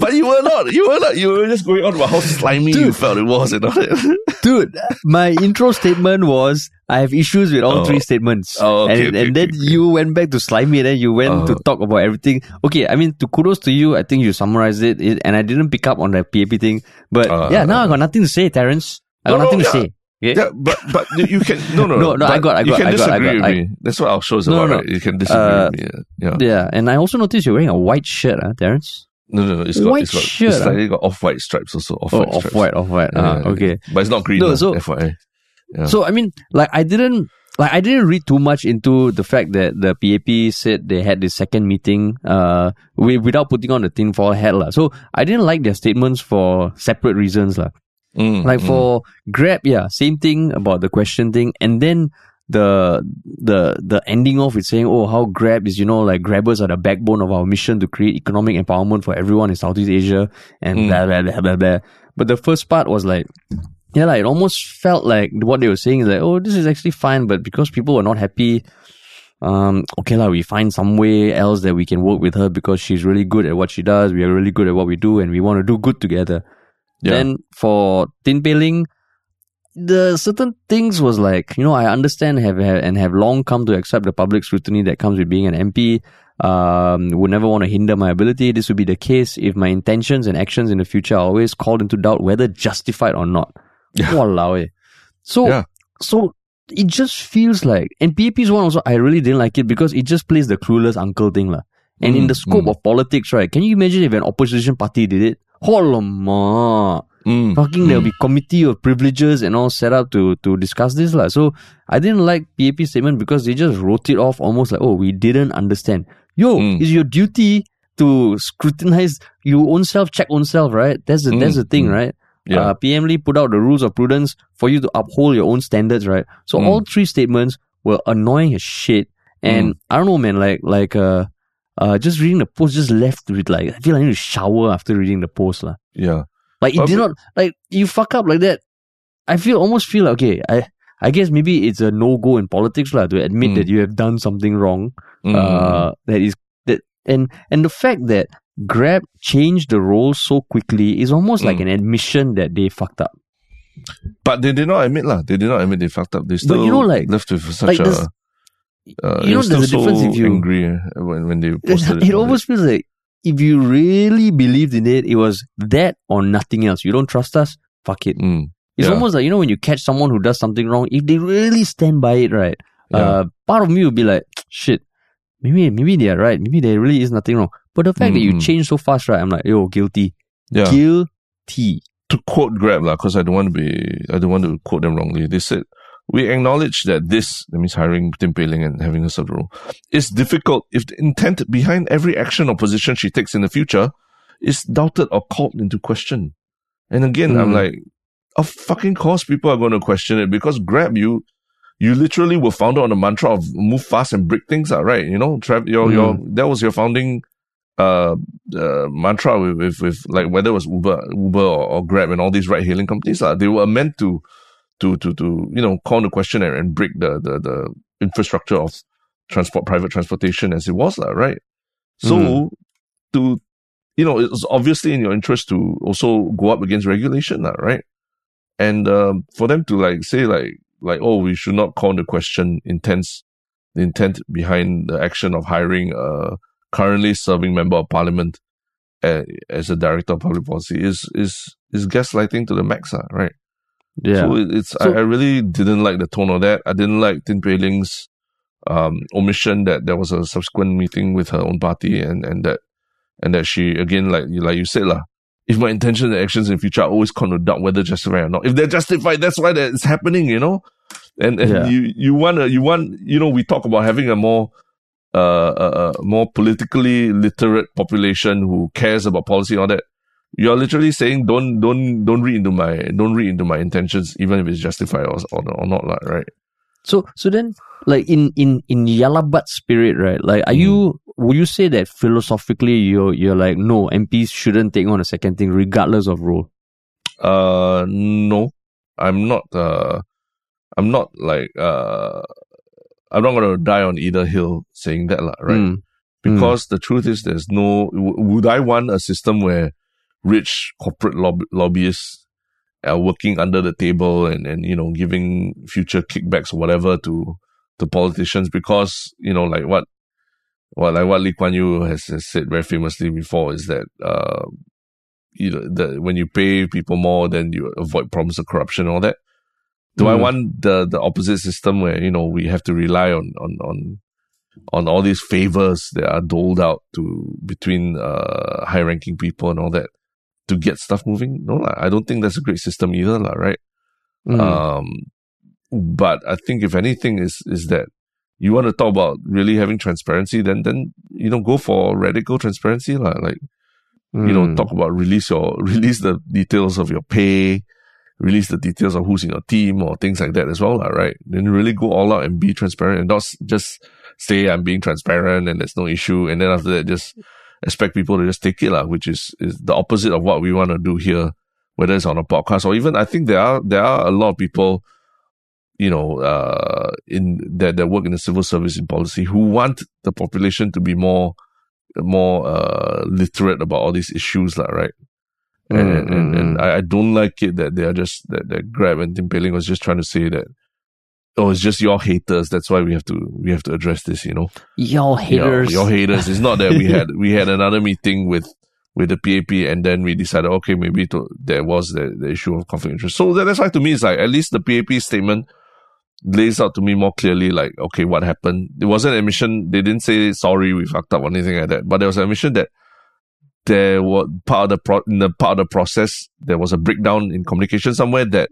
But you were not. You were not. You were just going on about how slimy you felt it was and all that. Dude, my intro statement was I have issues with all Oh. three statements. Oh, okay, and okay, and then okay, you went back to slimy, and then you went to Oh. talk about everything. Okay, I mean, to kudos to you, I think you summarized it, it and I didn't pick up on the PAP thing. But Uh, yeah, now I got nothing to say, Terence. I got No, no, nothing to yeah. say. Okay? Yeah, but but you can no no No, no, I got- I you got- can I got- I disagree got- with I- me. That's what our show is No, about, no, right? You can disagree Uh, with me. Yeah, yeah. Yeah, and I also noticed you're wearing a white shirt, huh, Terence. No, no, no. It's got White it's got shirt, it's slightly got off white stripes also. Off Oh, white off white, off white. Yeah, Ah, yeah, okay. but it's not green. No, so- FYI. Yeah. So I mean, like I didn't like I didn't read too much into the fact that the PAP said they had this second meeting uh wi- without putting on the tinfoil hat lah. So I didn't like their statements for separate reasons lah. Mm, Like mm. for Grab, yeah, same thing about the question thing, and then the the the ending off with saying, oh, how Grab is you know like grabbers are the backbone of our mission to create economic empowerment for everyone in Southeast Asia and Mm. blah blah blah blah blah. But the first part was like. Yeah, like it almost felt like what they were saying is like, oh, this is actually fine, but because people were not happy, um, okay, lah, we find some way else that we can work with her because she's really good at what she does. We are really good at what we do, and we want to do good together. Yeah. Then for Tin Pei Ling, the certain things was like, you know, I understand have, have and have long come to accept the public scrutiny that comes with being an MP. Um, would never want to hinder my ability. This would be the case if my intentions and actions in the future are always called into doubt, whether justified or not. Yeah. Walao eh. So, Yeah. so it just feels like, and PAP's one also, I really didn't like it because it just plays the clueless uncle thing lah. And in Mm, the scope mm. of politics, right? Can you imagine if an opposition party did it? Holama. Mm, Fucking there'll mm. be committee of privileges and all set up to to discuss this lah. So I didn't like PAP statement because they just wrote it off almost like, oh, we didn't understand. Yo, Mm. it's your duty to scrutinize your own self, check own self, right? That's the that's Mm, the thing, mm. right? Yeah. Uh, PM Lee put out the rules of prudence for you to uphold your own standards, right? So Mm. all three statements were annoying as shit. And Mm. I don't know, man, like like uh uh just reading the post just left with like I feel like I need to shower after reading the post. lah. yeah. Like it But- did not like you fuck up like that. I feel almost feel like okay, I I guess maybe it's a no go in politics lah to admit Mm. that you have done something wrong. Mm, Uh that is that and and the fact that Grab changed the role so quickly is almost like Mm. an admission that they fucked up. But they did not admit lah. They did not admit they fucked up. They still you know, like- left with such like a. Uh, you know, there's a difference so if you- angry eh, when when they posted it about almost feels like if you really believed in it, it was that or nothing else. You don't trust us? Fuck it. Mm, It's Yeah. almost like, you know, when you catch someone who does something wrong, if they really stand by it, right? Yeah. Uh, part of me would be like, shit, maybe, maybe they are right. Maybe there really is nothing wrong. But the fact that you Mm. change so fast, right? I'm like, yo, guilty. yeah. Guilty. to quote Grab, because I don't want to be, I don't want to quote them wrongly. They said, we acknowledge that this, that means hiring Tin Pei Ling and having her serve the role, is difficult if the intent behind every action or position she takes in the future is doubted or called into question. And again, I'm Mm. like, of fucking course people are going to question it because Grab, you, you literally were founded on the mantra of move fast and break things out, right? You know, Trav, your, your, that was your founding, uh, uh, mantra with, with, with like whether it was Uber, Uber or, or Grab and all these ride hailing companies, uh, they were meant to, to, to, to, you know, call the question and, and break the, the, the infrastructure of transport, private transportation as it was, uh, right? So Mhm. to, you know, it's obviously in your interest to also go up against regulation, right? And um, for them to like say like like oh we should not call the question intense the intent behind the action of hiring a currently serving member of parliament as, as a director of public policy is is is gaslighting to the max, right? Yeah. So it, it's So- I, I really didn't like the tone of that. I didn't like Tin Pei Ling's um, omission that there was a subsequent meeting with her own party and, and that and that she again like you like you said lah. If my intentions and actions in future are always to doubt whether justified or not. If they're justified, that's why that it's happening, you know. And and Yeah. you you want to you want you know we talk about having a more uh, uh, uh, more politically literate population who cares about policy and all that. You're literally saying don't don't don't read into my don't read into my intentions even if it's justified or or, or not like right? So so then like in in in Yalabat spirit, right? Like are you would you say that philosophically you're you're like no MPs shouldn't take on a second thing regardless of role? Uh, no, I'm not. Uh, I'm not like. Uh, I'm not gonna die on either hill saying that, lah, right? Mm. Because the truth is, there's no. W- would I want a system where rich corporate lob- lobbyists are working under the table and and you know giving future kickbacks or whatever to to politicians because you know like what. Well, like what Lee Kuan Yew has, has said very famously before is that uh, you know the when you pay people more, then you avoid problems of corruption and all that. Do I Mm. want the the opposite system where you know we have to rely on on on on all these favors that are doled out to between uh, high ranking people and all that to get stuff moving? No. I don't think that's a great system either, right? Mm. Um, but I think if anything is is that you want to talk about really having transparency, then then you know go for radical transparency. Like you know Mm. talk about release your release the details of your pay release the details of who's in your team or things like that as well right then really go all out and be transparent and not just say i'm being transparent and there's no issue and then after that just expect people to just take it lah, which is is the opposite of what we want to do here whether it's on a podcast or even i think there are there are a lot of people you know uh in that that work in the civil service in policy who want the population to be more more uh literate about all these issues lah, right? And, Mm, and, and, mm, and I, I don't like it that they are just that, that Grab and Tin Pei Ling was just trying to say that oh it's just your haters. That's why we have to we have to address this you know? Your haters. your, haters. it's not that we had we had another meeting with with the PAP and then we decided okay maybe to, there was the, the issue of conflict interest. So that, that's why to me it's like at least the PAP statement lays out to me more clearly like okay what happened. It wasn't an admission. They didn't say sorry we fucked up or anything like that. But there was an admission that there was part of the pro- in the part of the process there was a breakdown in communication somewhere that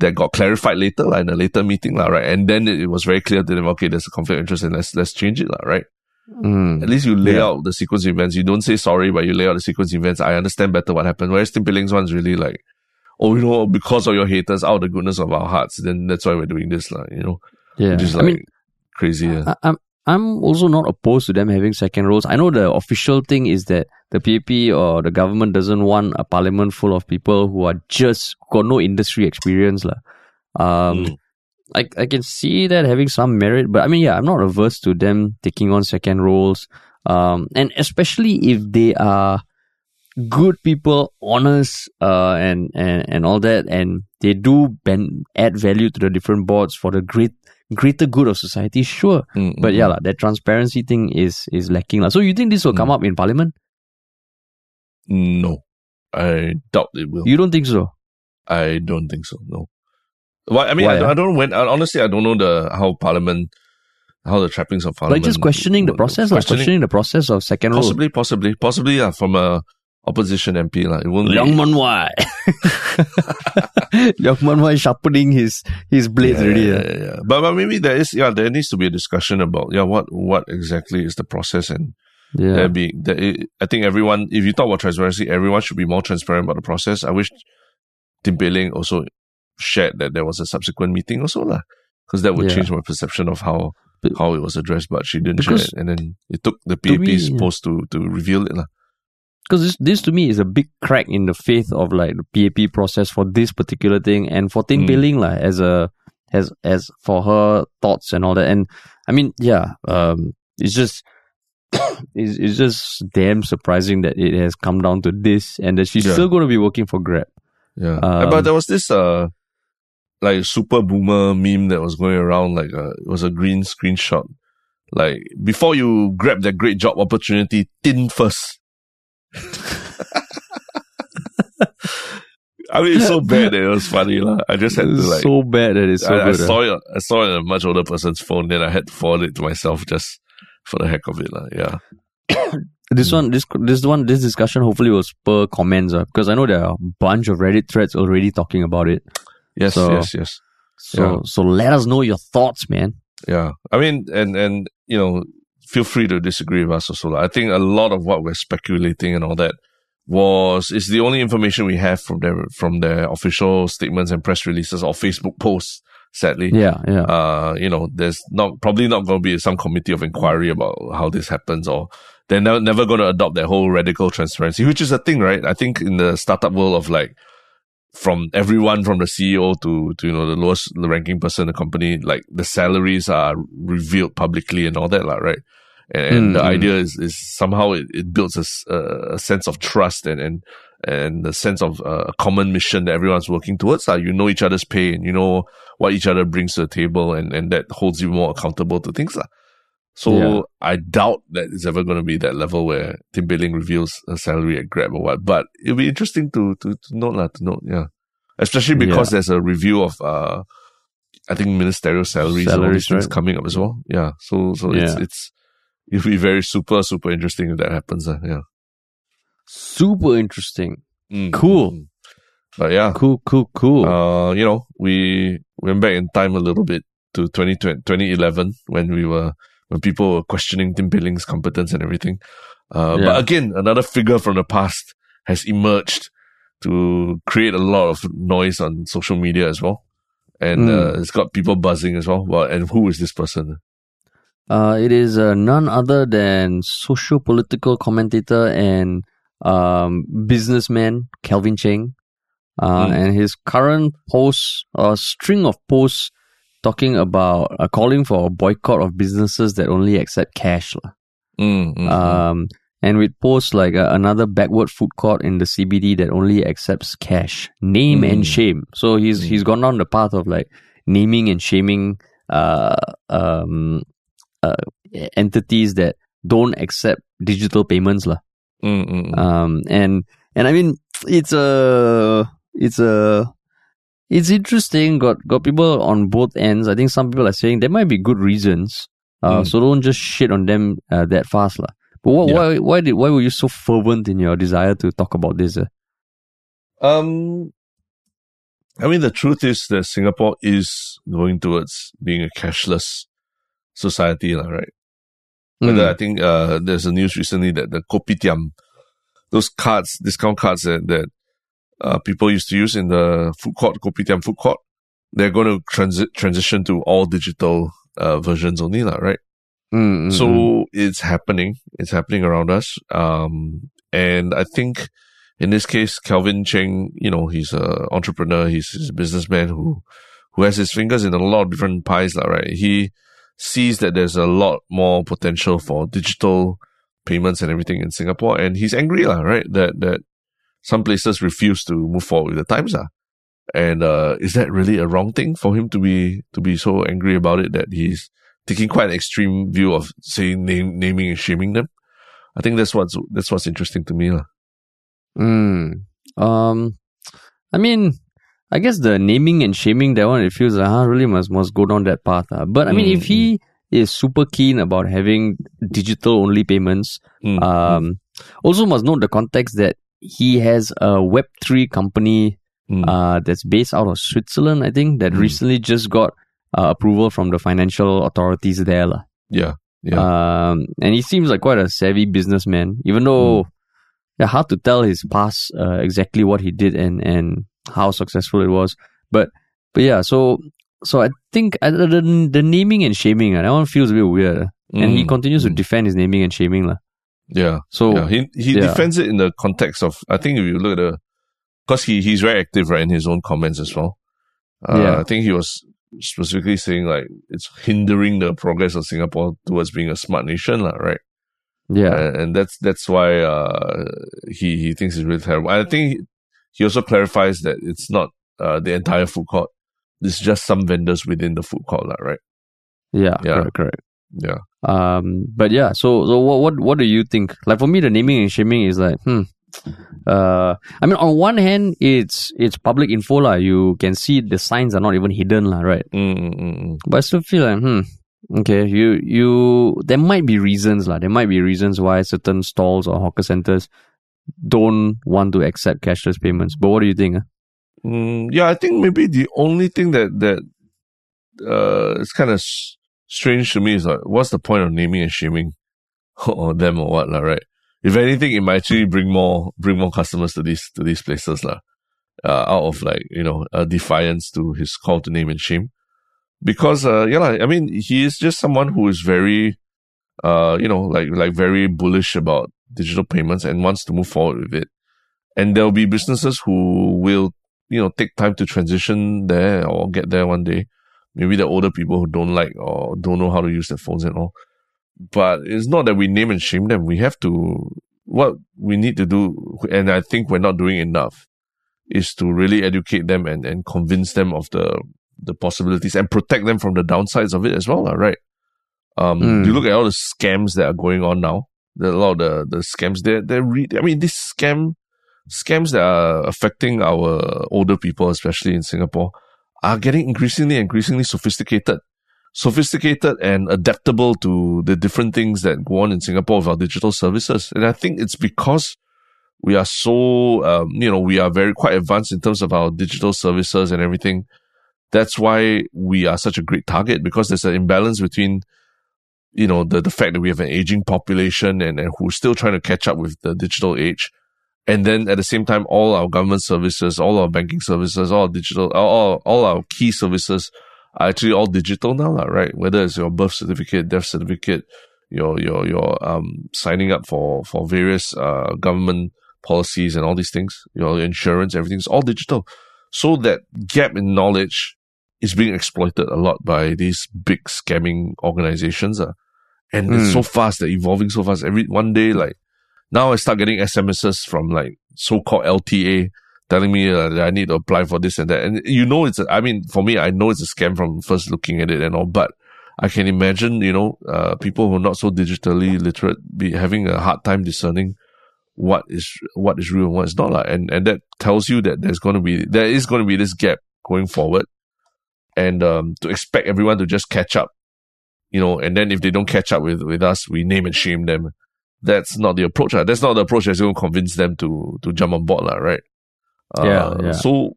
that got clarified later like, in a later meeting lah, right and then it, it was very clear to them okay there's a conflict of interest and let's let's change it lah, right Mm. at least you lay Yeah. out the sequence of events you don't say sorry but you lay out the sequence of events I understand better what happened whereas Tin Pei Ling's one's really like oh you know because of your haters out of the goodness of our hearts then that's why we're doing this lah, you know Yeah. which is I like mean, crazy yeah. I, I'm I'm also not opposed to them having second roles. I know the official thing is that the PAP or the government doesn't want a parliament full of people who are just got no industry experience. lah. Um, Mm. I, I can see that having some merit, but I mean, yeah, I'm not averse to them taking on second roles. Um, and especially if they are good people, honest, uh, and, and, and all that, and they do ben- add value to the different boards for the great, greater good of society, sure. Mm, But yeah, mm. lah, that transparency thing is is lacking. lah. So you think this will come Mm. up in parliament? no I doubt it will You don't think so? I don't think so. No. Well, I mean, Why, I, don't- ah? I don't know when. Honestly, I don't know the how Parliament, how the trappings of Parliament. Like just questioning the process, like questioning the process of second role. possibly, possibly, possibly. Yeah, from a opposition MP, like it won't be. Leong Mun Wai. Leong Mun Wai sharpening his his blades yeah, already. yeah, ah. yeah, yeah. But, but maybe there is. Yeah, there needs to be a discussion about yeah what what exactly is the process and Yeah. there be. There, I think everyone, if you talk about transparency, everyone should be more transparent about the process. I wish Tin Pei also shared that there was a subsequent meeting also lah, because that would Yeah. change my perception of how But- how it was addressed. But she didn't share it, and then it took the to me, post to to reveal it lah. Because this, this to me is a big crack in the faith of like the PAP process for this particular thing and for Tin Mm. Lah as a as as for her thoughts and all that. And I mean, yeah, um, it's just it's, it's just damn surprising that it has come down to this and that she's Yeah. still going to be working for Grab. Yeah. Um, but there was this uh like super boomer meme that was going around like uh, it was a green screenshot. Like before you grab that great job opportunity, tin first. I mean, it's so bad that it was funny, lah. I just had to like, so bad that it's so I, I uh. saw it, I saw it on a much older person's phone, then I had to forward it to myself just for the heck of it, lah. Yeah, This one, this this one, this discussion hopefully will spur comments uh, because I know there are a bunch of Reddit threads already talking about it. yes, So- yes, yes. So Yeah. so let us know your thoughts, man. Yeah. I mean, and, and, you know, feel free to disagree with us also. I think a lot of what we're speculating and all that was, is the only information we have from their, from their official statements and press releases or Facebook posts, sadly. Yeah, yeah. Uh, you know, there's not, probably not going to be some committee of inquiry about how this happens or they're never, never going to adopt that whole radical transparency, which is a thing, right? I think in the startup world of like, from everyone from the CEO to, to you know the lowest ranking person in the company, like the salaries are revealed publicly and all that, lah, right? And, and the Mm, mm. idea is is somehow it, it builds a, a sense of trust and and and the sense of uh, a common mission that everyone's working towards. Uh, you know each other's pay and you know what each other brings to the table, and and that holds you more accountable to things. So Yeah. I doubt that it's ever going to be that level where Tin Pei Ling reveals a salary at Grab or what. But it'll be interesting to to, to note, lah, to note, yeah. Especially because there's a review of uh I think ministerial salaries, Salaries, right. coming up as well. Yeah. So so it's Yeah. it's it'll be very super, super interesting if that happens. Uh, yeah. Super interesting. Mm, Cool. But yeah. Cool, cool, cool. Uh, you know, we went back in time a little bit to 2020, 2011 when we were, when people were questioning Tin Pei Ling's competence and everything. Uh, Yeah. but again, another figure from the past has emerged to create a lot of noise on social media as well. And, Mm. uh, it's got people buzzing as well. Well, and who is this person? Uh, it is uh, none other than social political commentator and um, businessman Calvin Cheng. Uh, Mm. And his current post, a string of posts talking about uh, calling for a boycott of businesses that only accept cash. Mm, mm. Um, and with posts like uh, another backward food court in the CBD that only accepts cash, name and shame. So he's Mm. he's gone down the path of like naming and shaming uh, um, uh, entities that don't accept digital payments, lah. Um, and and I mean it's a it's a it's interesting. Got got people on both ends. I think some people are saying there might be good reasons. Uh, Mm. so don't just shit on them uh, that fast, lah. But what, Yeah. why why did why were you so fervent in your desire to talk about this? Uh? Um, I mean, the truth is that Singapore is going towards being a cashless society, lah, right? But Mm. I think uh, there's a news recently that the kopitiam, those cards, discount cards that, that uh, people used to use in the food court, kopitiam food court, they're going to transi- transition to all digital uh, versions only, lah, right? Mm, mm, So mm. it's happening. It's happening around us. Um, and I think in this case, Calvin Cheng, you know, he's a entrepreneur. He's, he's a businessman who, who has his fingers in a lot of different pies, lah, right? He sees that there's a lot more potential for digital payments and everything in Singapore. And he's angry, lah, right? That, that some places refuse to move forward with the times, lah. And, uh, is that really a wrong thing for him to be, to be so angry about it that he's, taking quite an extreme view of saying name, naming and shaming them. I think that's what's that's what's interesting to me. lah. Mm. Um, I mean, I guess the naming and shaming that one, it feels like, huh, really must must go down that path. Uh. But I mean, Mm, if he is super keen about having digital only payments, Mm, um, also must note the context that he has a Web three company mm, uh, that's based out of Switzerland, I think, that Mm. recently just got uh, approval from the financial authorities there. lah. yeah, yeah, Um, and he seems like quite a savvy businessman, even though yeah, hard to tell his past uh, exactly what he did and and how successful it was. But but yeah, so so I think uh, the, the naming and shaming uh, that one feels a bit weird, uh, and he Mm, continues to mm. defend his naming and shaming lah. Yeah, So yeah. He he yeah. defends it in the context of I think if you look at the because he he's very active right in his own comments as well. Uh, Yeah. I think he was specifically saying like it's hindering the progress of Singapore towards being a smart nation, lah, right? Yeah. and, and that's that's why uh, he he thinks it's really terrible. I think he also clarifies that it's not uh, the entire food court. It's just some vendors within the food court, lah, right? Yeah, Yeah. correct, correct. Yeah. Um, but yeah, so so what what what do you think? Like for me, the naming and shaming is like, hmm. Uh, I mean, on one hand, it's it's public info lah. You can see the signs are not even hidden lah, right? Mm, mm, mm, mm. But I still feel like, hmm, okay, you you there might be reasons lah. There might be reasons why certain stalls or hawker centers don't want to accept cashless payments. But what do you think? ah? Mm, yeah, I think maybe the only thing that that uh is kind of s- strange to me is like, what's the point of naming and shaming or them or what, lah, right? If anything, it might actually bring more bring more customers to these to these places, lah. Uh, out of like you know a defiance to his call to name and shame, because uh yeah, lah, I mean he is just someone who is very uh you know like like very bullish about digital payments and wants to move forward with it, and there'll be businesses who will you know take time to transition there or get there one day. Maybe the older people who don't like or don't know how to use their phones and all. But it's not that we name and shame them. We have to what we need to do, and I think we're not doing enough, is to really educate them and, and convince them of the the possibilities and protect them from the downsides of it as well, right? Um, Mm. you look at all the scams that are going on now. Are a lot of the, the scams. They're, they're re- I mean, this scam, scams that are affecting our older people, especially in Singapore, are getting increasingly, increasingly sophisticated. Sophisticated and adaptable to the different things that go on in Singapore with our digital services. And I think it's because we are so, um, you know, we are very quite advanced in terms of our digital services and everything. That's why we are such a great target because there's an imbalance between you know, the, the fact that we have an aging population and, and who's still trying to catch up with the digital age. And then at the same time, all our government services, all our banking services, all digital, all, all, our key services are actually all digital now, right? Whether it's your birth certificate, death certificate, your, your, your, um, signing up for, for various, uh, government policies and all these things, your insurance, everything's all digital. So that gap in knowledge is being exploited a lot by these big scamming organizations. Uh. And it's Mm. so fast, they're evolving so fast. Every one day, like now I start getting SMSs from like so-called LTA telling me uh, that I need to apply for this and that. And you know, it's, a, I mean, for me, I know it's a scam from first looking at it and all, but I can imagine, you know, uh, people who are not so digitally literate be having a hard time discerning what is, what is real and what is not. lah. And, and that tells you that there's going to be, there is going to be this gap going forward and um, to expect everyone to just catch up, you know, and then if they don't catch up with, with us, we name and shame them. That's not the approach. lah. That's not the approach that's going to convince them to to jump on board, lah, right? Yeah, Uh, yeah. So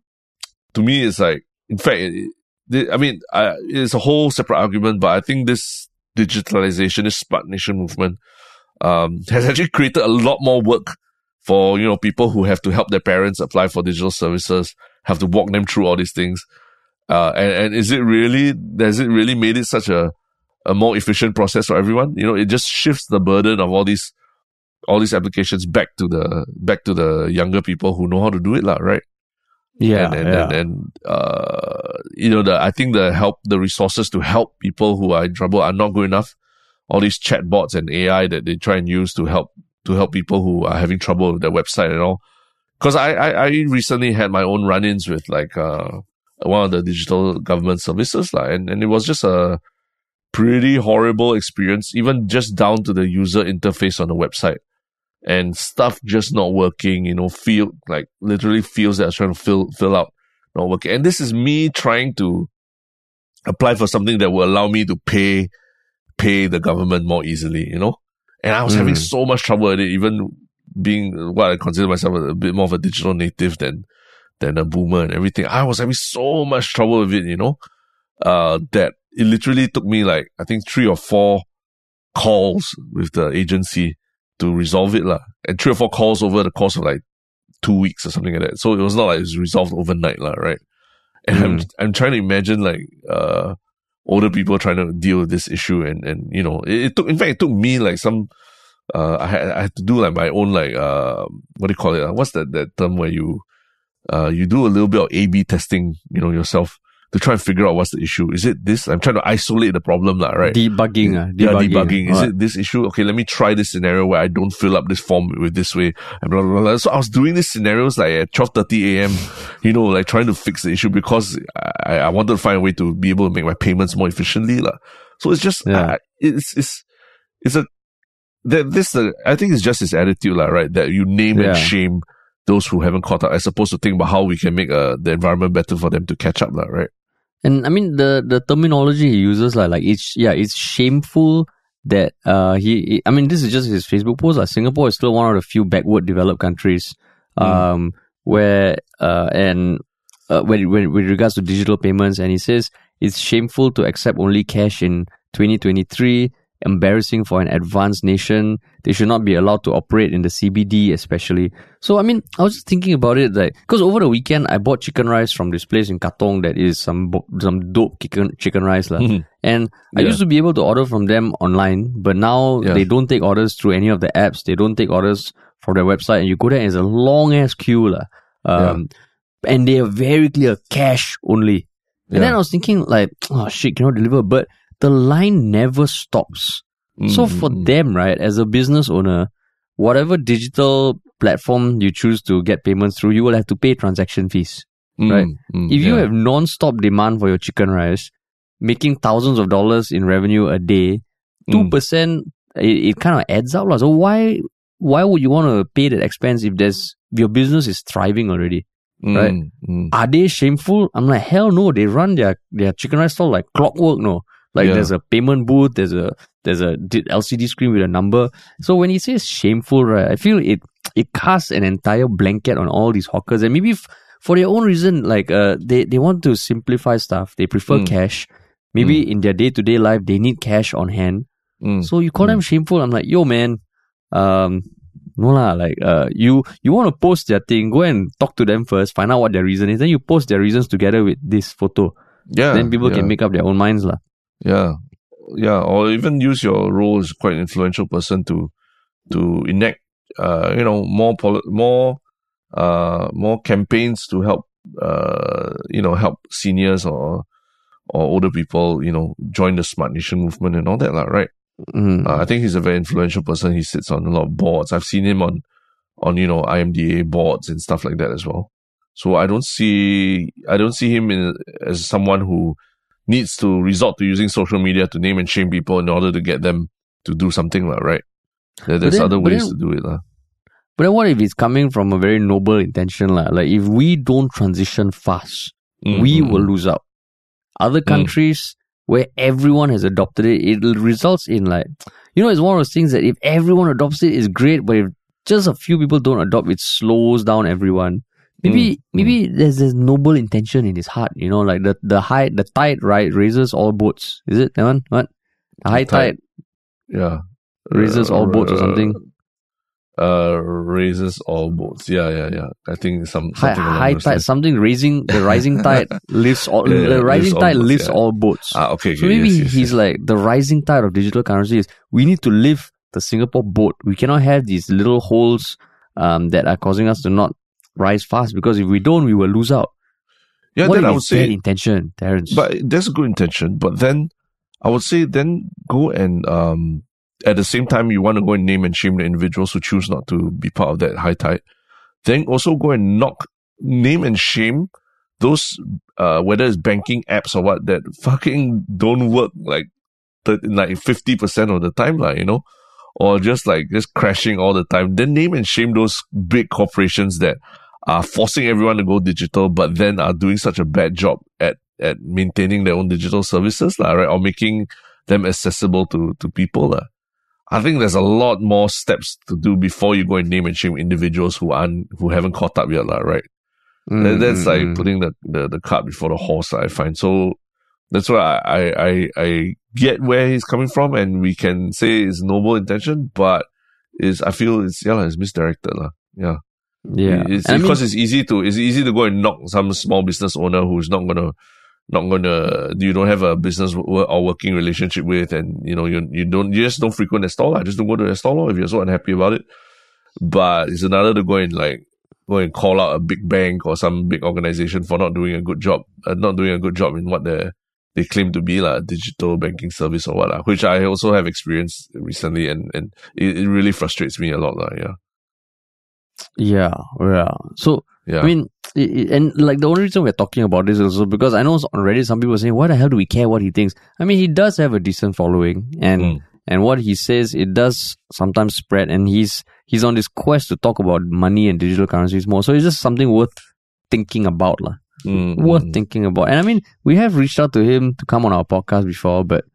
to me, it's like, in fact, it, it- I mean, I, it's a whole separate argument, but I think this digitalization, this smart nation movement, um, has actually created a lot more work for you know people who have to help their parents apply for digital services, have to walk them through all these things. Uh, and, and is it really, has it really made it such a, a more efficient process for everyone? You know, it just shifts the burden of all these, all these applications back to the, back to the younger people who know how to do it, lah, right? Yeah, and and, yeah. and, and uh, you know, the I think the help, the resources to help people who are in trouble are not good enough. All these chatbots and AI that they try and use to help to help people who are having trouble with their website and all. Because I, I I recently had my own run-ins with like uh one of the digital government services lah, and and it was just a pretty horrible experience, even just down to the user interface on the website and stuff just not working, you know, feel like literally feels that I was trying to fill fill out not working. And this is me trying to apply for something that will allow me to pay pay the government more easily, you know? And I was having Mm. so much trouble with it, even being what I consider myself a bit more of a digital native than than a boomer and everything. I was having so much trouble with it, you know, uh, that it literally took me like, I think three or four calls with the agency to resolve it, lah. And three or four calls over the course of like two weeks or something like that. So it was not like it was resolved overnight, lah, right? And I'm, I'm trying to imagine like, uh, older people trying to deal with this issue and, and, you know, it, it took, in fact, it took me like some, uh, I had, I had to do like my own, like, uh, what do you call it? Uh, What's that, that term where you, uh, you do a little bit of A-B testing, you know, yourself to try and figure out what's the issue. Is it this? I'm trying to isolate the problem, lah, right? Debugging, uh, Yeah, debugging. debugging. Is Alright. it this issue? Okay, let me try this scenario where I don't fill up this form with this way. And blah, blah, blah. So I was doing these scenarios like at 12.30 a.m., you know, like trying to fix the issue because I, I wanted to find a way to be able to make my payments more efficiently. lah. So it's just, Yeah. I- it's, it's, it's a, that this, uh, I think it's just his attitude, lah, right? That you name and shame those who haven't caught up as opposed to think about how we can make uh, the environment better for them to catch up, lah, right? And I mean the the terminology he uses like like it's yeah it's shameful that uh he I mean this is just his Facebook post like Singapore is still one of the few backward developed countries Mm. um where uh and uh, when, when with regards to digital payments and he says it's shameful to accept only cash in 2023 embarrassing for an advanced nation they should not be allowed to operate in the CBD especially so I mean I was just thinking about it like because over the weekend I bought chicken rice from this place in Katong that is some some dope chicken chicken rice lah. Mhm. and I Yeah. used to be able to order from them online but now Yeah. they don't take orders through any of the apps they don't take orders from their website and you go there and it's a long ass queue lah. um and they are very clear cash only and then I was thinking like oh shit cannot deliver but the line never stops so Mm, for mm, them, right, as a business owner, whatever digital platform you choose to get payments through, you will have to pay transaction fees. mm, right. mm, If you yeah. have non-stop demand for your chicken rice, making thousands of dollars in revenue a day, two Mm. percent, it, it kind of adds up. So why why would you want to pay that expense if there's your business is thriving already? right? Mm, mm. Are they shameful? I'm like, hell no. They run their, their chicken rice stall like clockwork, no. Like Yeah. there's a payment booth, there's a there's a LCD screen with a number. So when he says shameful, right, I feel it it casts an entire blanket on all these hawkers, and maybe f- for their own reason, like uh, they they want to simplify stuff. They prefer Mm. cash. Maybe in their day to day life, they need cash on hand. Mm. So you call them shameful? I'm like, yo, man, um, no lah. Like, uh, you you want to post their thing? Go and talk to them first. Find out what their reason is. Then you post their reasons together with this photo. yeah. then people yeah. can make up their own minds lah. Yeah, yeah, or even use your role as quite an influential person to to enact, uh, you know, more poli- more uh more campaigns to help uh you know help seniors or or older people you know join the smart nation movement and all that lah, right? Mm. Uh, I think he's a very influential person. He sits on a lot of boards. I've seen him on on you know IMDA boards and stuff like that as well. So I don't see I don't see him in, as someone who needs to resort to using social media to name and shame people in order to get them to do something lah, right? There, there's then- other ways then- to do it lah. But then what if it's coming from a very noble intention lah? Like if we don't transition fast, Mm, we mm, will mm. lose out. Other countries where everyone has adopted it, it results in like, you know, it's one of those things that if everyone adopts it, it's great, but if just a few people don't adopt, it slows down everyone. Maybe, Mm, maybe there's this noble intention in his heart, you know, like the, the high, the tide, right, raises all boats. Is it that one? What? The high tide. tide Yeah. raises all boats or something. Uh, raises all boats. Yeah, yeah, yeah. I think some High, high tide, something raising, the rising tide lifts all, Yeah, yeah, the rising lifts all tide boats, lifts yeah. all boats. Ah, okay. So okay, maybe yes, yes, he's yes. like the rising tide of digital currency is we need to lift the Singapore boat. We cannot have these little holes um, that are causing us to not rise fast because if we don't, we will lose out. yeah. what Then I would say intention, Terrence? But there's a good intention. But then I would say then go and um at the same time you want to go and name and shame the individuals who choose not to be part of that high tide. Then also go and knock name and shame those uh whether it's banking apps or what that fucking don't work like th- like fifty percent of the time, like, you know? Or just like just crashing all the time. Then name and shame those big corporations that are forcing everyone to go digital, but then are doing such a bad job at at maintaining their own digital services, lah, right? Or making them accessible to to people, lah. I think there's a lot more steps to do before you go and name and shame individuals who aren't who haven't caught up yet, lah, right? Mm, That- that's mm, like mm. putting the, the the cart before the horse. I find so. That's why I, I I get where he's coming from, and we can say it's noble intention, but is I feel it's yeah, it's misdirected. Yeah. Yeah. It's I mean, because it's easy to it's easy to go and knock some small business owner who's not gonna not gonna you don't have a business or working relationship with, and you know you you don't you just don't frequent the stall. I just don't go to the stall lor if you're so unhappy about it. But it's another to go and like go and call out a big bank or some big organization for not doing a good job, uh, not doing a good job in what they they claim to be like a digital banking service or what, uh, which I also have experienced recently, and and it, it really frustrates me a lot, uh, yeah. Yeah, yeah. So Yeah. I mean, and like the only reason we're talking about this is also because I know already some people are saying, "Why the hell do we care what he thinks?" I mean, he does have a decent following, and Mm. and what he says it does sometimes spread, and he's he's on this quest to talk about money and digital currencies more. So it's just something worth thinking about, lah. Mm, Worth thinking about. And I mean, we have reached out to him to come on our podcast before, but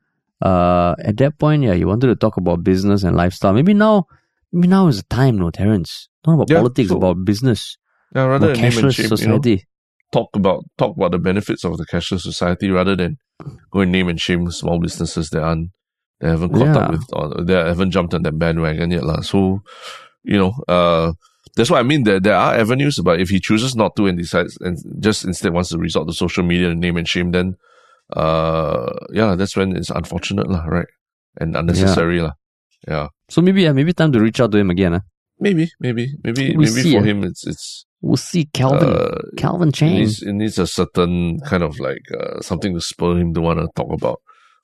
uh, at that point, yeah, he wanted to talk about business and lifestyle. Maybe now, maybe now is the time, no, Terence. Not about Yeah, politics, so- about business yeah, rather than name and cashless shame, you know, society. talk about talk about the benefits of the cashless society rather than go and name and shame small businesses that aren't that haven't caught up with or that haven't jumped on that bandwagon yet. lah. So, you know, uh that's what I mean. There there are avenues, but if he chooses not to and decides and just instead wants to resort to social media and name and shame, then uh yeah, that's when it's unfortunate, lah, right? And unnecessary. lah. Yeah. So maybe yeah, maybe time to reach out to him again. Huh? Maybe, maybe, maybe, We maybe for eh? him, it's it's We'll see Calvin uh, Calvin it needs, it needs a certain kind of like uh, something to spur him to want to talk about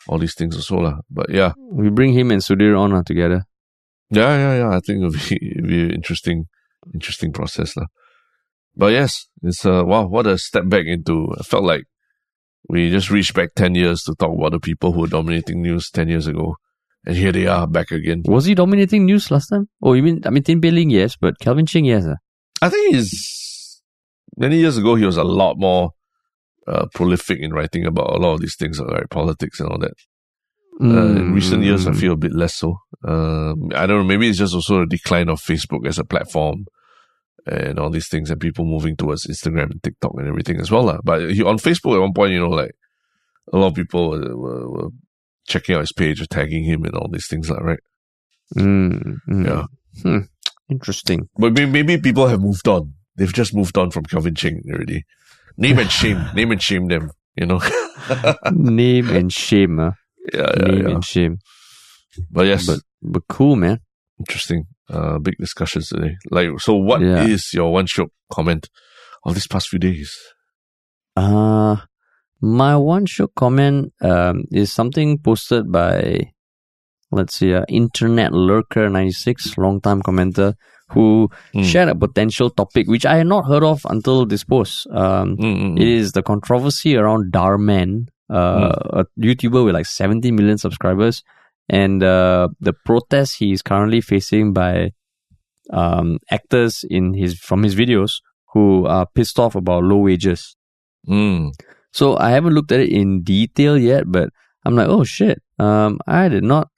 all these things also lah. But yeah, We bring him and Sudhir on uh, together. yeah, yeah, yeah. I think it'll be, it'll be an interesting, interesting process lah. But yes, it's uh wow, what a step back into. I felt like we just reached back ten years to talk about the people who were dominating news ten years ago, and here they are back again. Was he dominating news last time? Oh, you mean I mean Tin Pei yes, but Calvin Cheng, yes. Uh. I think he's many years ago he was a lot more uh, prolific in writing about a lot of these things, like politics and all that. Uh, in recent years, I Mm. feel a bit less so. Um, I don't know. Maybe it's just also a decline of Facebook as a platform and all these things, and people moving towards Instagram and TikTok and everything as well. lah. But he, on Facebook, at one point, you know, like a lot of people were, were, were checking out his page or tagging him and all these things, like right. Mm, mm. Yeah. Hmm. Interesting. But maybe, people have moved on. They've just moved on from Calvin Cheng already. Name and shame, name and shame them. You know. Name and shame. Uh. yeah, yeah, Name yeah. and shame. But yes, But but cool, man. interesting. Uh, big discussions today. Like, so what is Yeah. your one shot comment of these past few days? Uh my one short comment um is something posted by let's see, uh, Internet Lurker ninety six, long time commenter, who Mm. shared a potential topic which I had not heard of until this post. Um, Mm, mm, it is the controversy around Dhar Mann, uh, a YouTuber with like 70 million subscribers, and uh, the protest he is currently facing by um, actors in his from his videos who are pissed off about low wages. mm. So I haven't looked at it in detail yet, but I'm like, oh shit, um, I did not,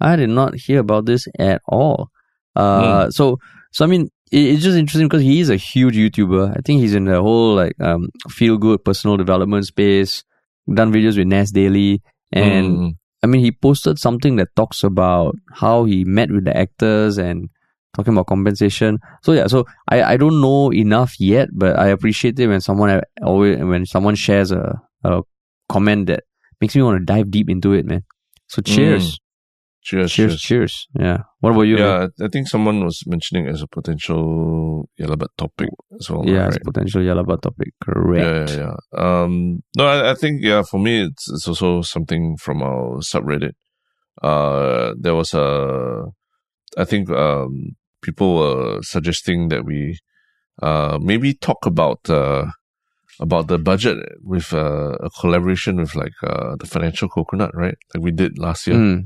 I did not hear about this at all. Uh, so, so I mean, it, it's just interesting because he is a huge YouTuber. I think he's in the whole like um feel good personal development space. Done videos with Nas Daily, and Mm, I mean, he posted something that talks about how he met with the actors and talking about compensation. So yeah, so I, I don't know enough yet, but I appreciate it when someone always when someone shares a, a comment that makes me want to dive deep into it, man. So cheers, cheers, cheers, cheers. cheers. Yeah. What about you? Yeah, I I think someone was mentioning as a potential Yah Lah But topic as well. yeah, right? it's a potential Yah Lah But topic. Correct. Yeah, yeah, yeah. Um, no, I, I think yeah. For me, it's it's also something from our subreddit. Uh, there was a, I think um, people were suggesting that we, uh, maybe talk about uh about the budget with uh, a collaboration with like uh the financial coconut, right? Like we did last year. Mm.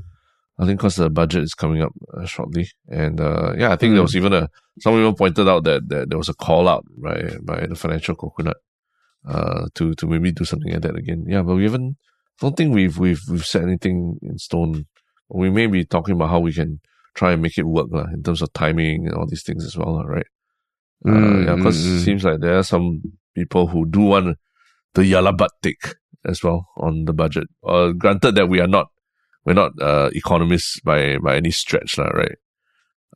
I think because the budget is coming up uh, shortly, and uh, yeah, I think Mm. there was even a someone even pointed out that, that there was a call out by by the financial coconut uh, to to maybe do something like that again. Yeah, but we haven't. Don't think we've we've we've set anything in stone. We may be talking about how we can try and make it work lah, in terms of timing and all these things as well, right? Uh, Mm, yeah, because mm, it mm. seems like there are some people who do want the Yah Lah But take as well on the budget. Uh, granted that we are not we're not uh, economists by by any stretch, lah, right?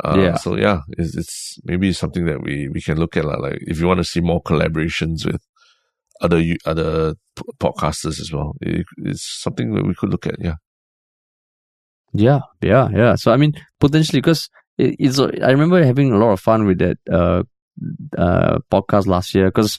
Uh, Yeah. So yeah, it's, it's maybe something that we we can look at, lah. Like if you want to see more collaborations with other other podcasters as well, it, it's something that we could look at. Yeah. Yeah, yeah, yeah. So I mean, potentially because it, it's. I remember having a lot of fun with that uh, uh, podcast last year because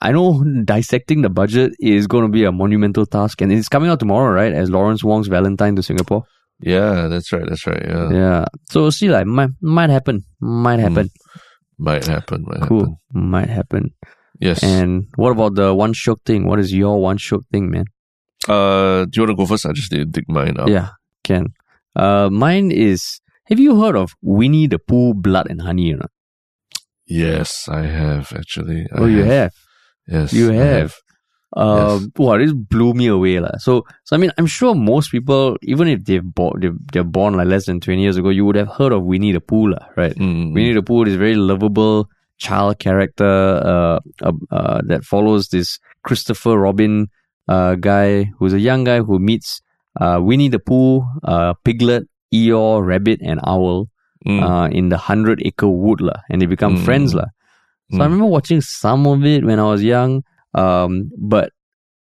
I know dissecting the budget is going to be a monumental task, and it's coming out tomorrow, right? As Lawrence Wong's Valentine to Singapore. Yeah, that's right. That's right. Yeah, Yeah, so we'll see, like might might happen, might happen. might happen. Might cool, happen. might happen. Yes. And what about the one shook thing? What is your one shook thing, man? uh, do you want to go first? I just need to dig mine up. Yeah, can. Uh, mine is. Have you heard of Winnie the Pooh, Blood and Honey? Or not? Yes, I have actually. I Oh, you have. Yes, You have. Uh, Yes. wow, this blew me away, lah. So, so I mean, I'm sure most people, even if they've born, they've, they're born like less than 20 years ago, you would have heard of Winnie the Pooh, lah, right? Mm, Winnie the Pooh is a very lovable child character uh, uh, uh, that follows this Christopher Robin uh, guy who's a young guy who meets uh, Winnie the Pooh, uh, Piglet, Eeyore, Rabbit, and Owl mm, uh, in the Hundred Acre Wood, lah, and they become Mm. friends, lah. So I Mm. remember watching some of it when I was young, um, but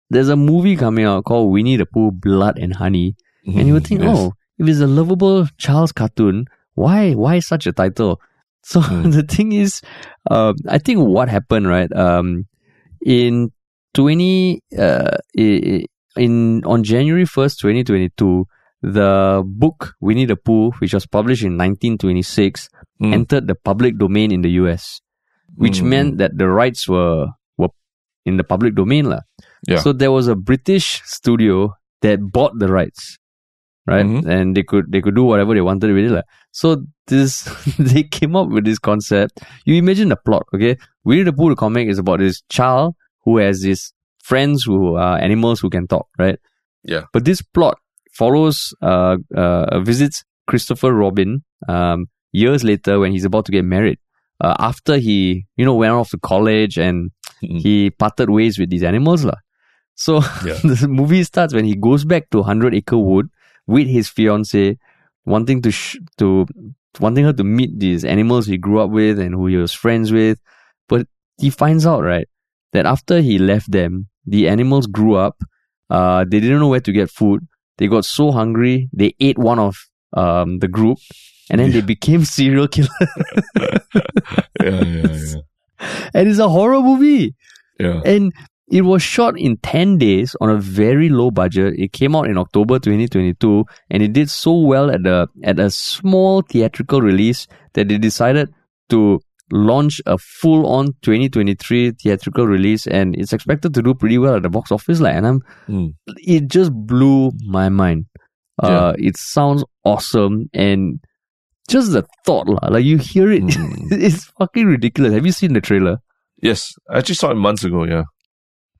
there's a movie coming out called Winnie the Pooh, Blood and Honey, and you would think, Mm. Yes. oh, if it's a lovable child's cartoon, why why such a title? So Mm. the thing is, uh, I think what happened, right? Um, in twenty, uh, i- i- in on January first, twenty twenty two, the book Winnie the Pooh, which was published in nineteen twenty six, Mm. entered the public domain in the US, which Mm. meant that the rights were were in the public domain. Yeah. So there was a British studio that bought the rights, right? Mhm. And they could they could do whatever they wanted with it. lah. So this they came up with this concept. You imagine the plot, okay? Winnie the Pooh the comic is about this child who has these friends who are animals who can talk, right? Yeah. But this plot follows uh, uh visits Christopher Robin um years later when he's about to get married. Uh, after he, you know, went off to college and Mm. he parted ways with these animals. lah. So Yeah. the movie starts when he goes back to Hundred Acre Wood with his fiance, wanting to sh- to wanting her to meet these animals he grew up with and who he was friends with. But he finds out right that after he left them, the animals grew up. Uh, they didn't know where to get food. They got so hungry they ate one of um the group, and then they became serial killers. yeah, yeah, yeah. and it's a horror movie. Yeah. And it was shot in 10 days on a very low budget. It came out in October 2022 and it did so well at the at a small theatrical release that they decided to launch a full on 2023 theatrical release and it's expected to do pretty well at the box office like and I'm Mm. it just blew my mind. Uh it sounds awesome and just the thought like you hear it Mm. it's fucking ridiculous. Have you seen the trailer? Yes, I actually saw it months ago. Yeah.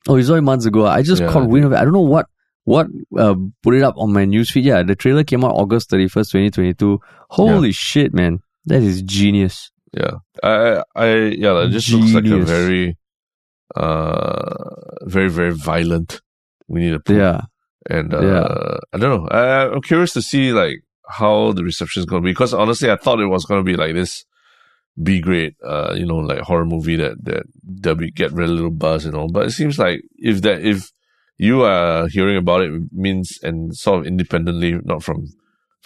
Oh, you saw it months ago. I just Yeah, caught wind of it. I don't know what what uh, put it up on my newsfeed. Yeah, the trailer came out August thirty first, twenty twenty two. Holy shit, man! That is genius. Yeah, I, I, yeah, it just looks like a very, uh, very, very violent. We need a Pooh. Yeah, and uh, Yeah. I don't know. I, I'm curious to see like how the reception is going to be because honestly, I thought it was going to be like this B grade, uh, you know, like horror movie that that that we get very little buzz and all. But it seems like if that if you are hearing about it, it means and sort of independently, not from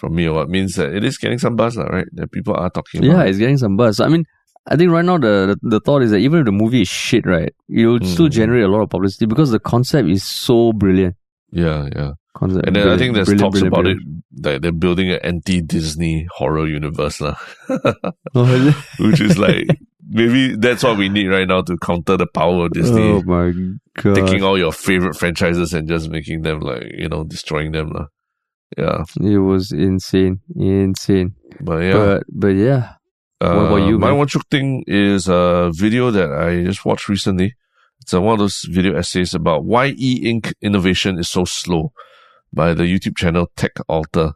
from me or what means that it is getting some buzz, right? That people are talking yeah, about. it's getting some buzz. I mean, I think right now the, the the thought is that even if the movie is shit, right, you'll still Mm. generate a lot of publicity because the concept is so brilliant. yeah, yeah. Concept, And then I think there's brilliant, talks brilliant, about brilliant. it that they're building an anti-Disney horror universe, lah. Oh, which is like maybe that's what we need right now to counter the power of Disney oh my god! taking all your favorite franchises and just making them like you know destroying them lah. Yeah, It was insane, insane. but yeah. But but yeah, what about Uh, you, My man? one shook thing is a video that I just watched recently. It's uh, one of those video essays about why e-ink innovation is so slow by the YouTube channel Tech Alter.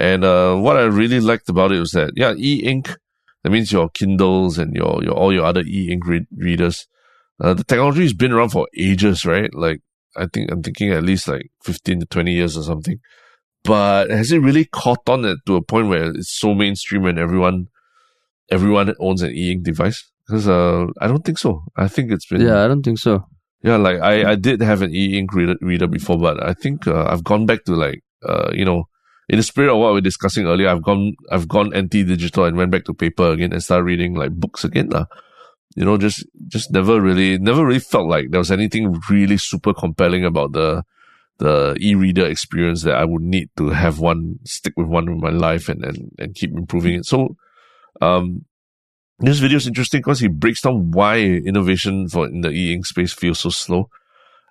And uh, what I really liked about it was that yeah, e-ink that means your Kindles and your your all your other e-ink re- readers. Uh, the technology has been around for ages, right? Like I think I'm thinking at least like 15 to 20 years or something. But has it really caught on to a point where it's so mainstream and everyone everyone owns an e-ink device? Because uh, I don't think so. I think it's been yeah, I don't think so. yeah. Like I, I did have an e-ink reader, reader before, but I think uh, I've gone back to like uh, you know, in the spirit of what we were discussing earlier, I've gone I've gone anti-digital and went back to paper again and started reading like books again lah. you know, just just never really never really felt like there was anything really super compelling about the the e-reader experience that I would need to have one stick with one in my life and and, and keep improving it. So um this video is interesting because he breaks down why innovation for in the e-ink space feels so slow.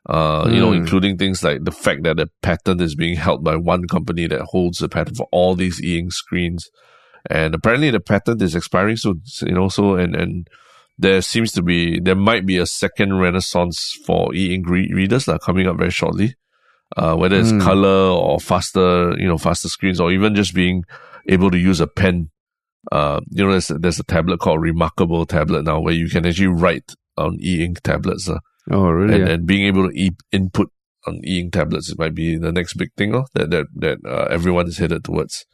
Uh, mm. you know, hmm. including things like the fact that the patent is being held by one company that holds the patent for all these e-ink screens. And apparently the patent is expiring soon, you know, so, and, and there seems to be, there might be a second renaissance for e-ink re- readers that are coming up very shortly. Uh, whether it's mm. color or faster, you know, faster screens or even just being able to use a pen. Uh, you know, there's, there's a tablet called Remarkable Tablet now where you can actually write on e-ink tablets. Uh, Oh, really? And, and being able to e- input on e-ink tablets it might be the next big thing oh, that that that uh, everyone is headed towards.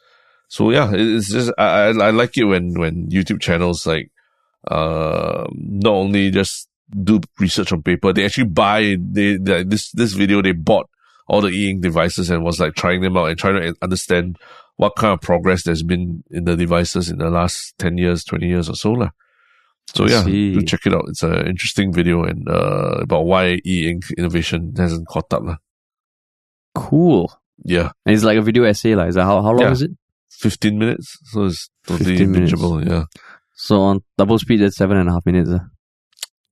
So yeah, it's just I, I like it when when YouTube channels like uh not only just do research on paper, they actually buy they, they this this video they bought all the e-ink devices and was like trying them out and trying to understand what kind of progress there's been in the devices in the last 10 years, 20 years or so. Lah. So yeah, do check it out. It's an interesting video and uh, about why e-ink innovation hasn't caught up. Lah. Cool. Yeah. And it's like a video essay. Like, is that how, how long yeah. is it? 15 minutes. So it's totally bingeable. Yeah. So on double speed, that's seven and a half minutes. Uh.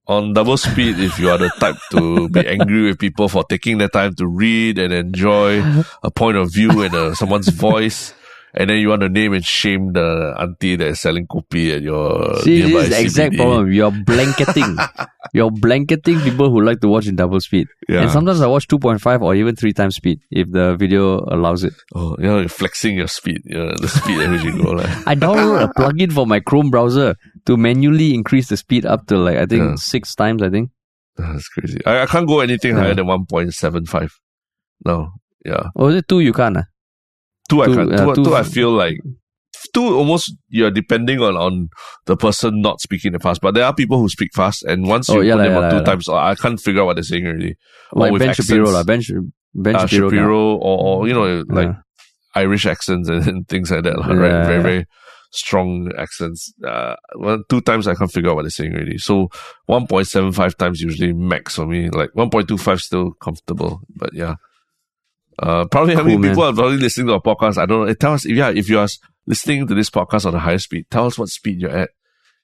On double speed, if you are the type to be angry with people for taking the time to read and enjoy a point of view and uh, someone's voice, and then you want to name and shame the auntie that is selling kopi at your See, nearby this is the exact CBD. problem. You're blanketing. You're blanketing people who like to watch in double speed. Yeah. And sometimes I watch 2.5 or even 3 times speed if the video allows it. Oh, you know, you're flexing your speed, yeah, the speed at which you go. Like. I downloaded a plugin for my Chrome browser to manually increase the speed up to like, I think, yeah. 6 times, I think. That's crazy. I, I can't go anything yeah. higher than 1.75. No, yeah. Oh, is it 2 you can't? Uh? Two, I can't. Two, two, two, I feel like two almost you're depending on on the person not speaking the fast. But there are people who speak fast, and once oh, you yeah, put them on two times, I can't figure out what they're saying already. Like Ben accents, Shapiro, la. Ben, ben uh, Shapiro, Shapiro or, or you know like Irish accents and, and, things like that. Like, right? Very very strong accents. Uh, well, two times I can't figure out what they're saying already. So 1.75 times usually max for me. Like 1.25 still comfortable, but yeah. Uh, probably cool, how many people are probably listening to our podcast. I don't know. Tell us if yeah, if you are listening to this podcast on a higher speed, tell us what speed you're at.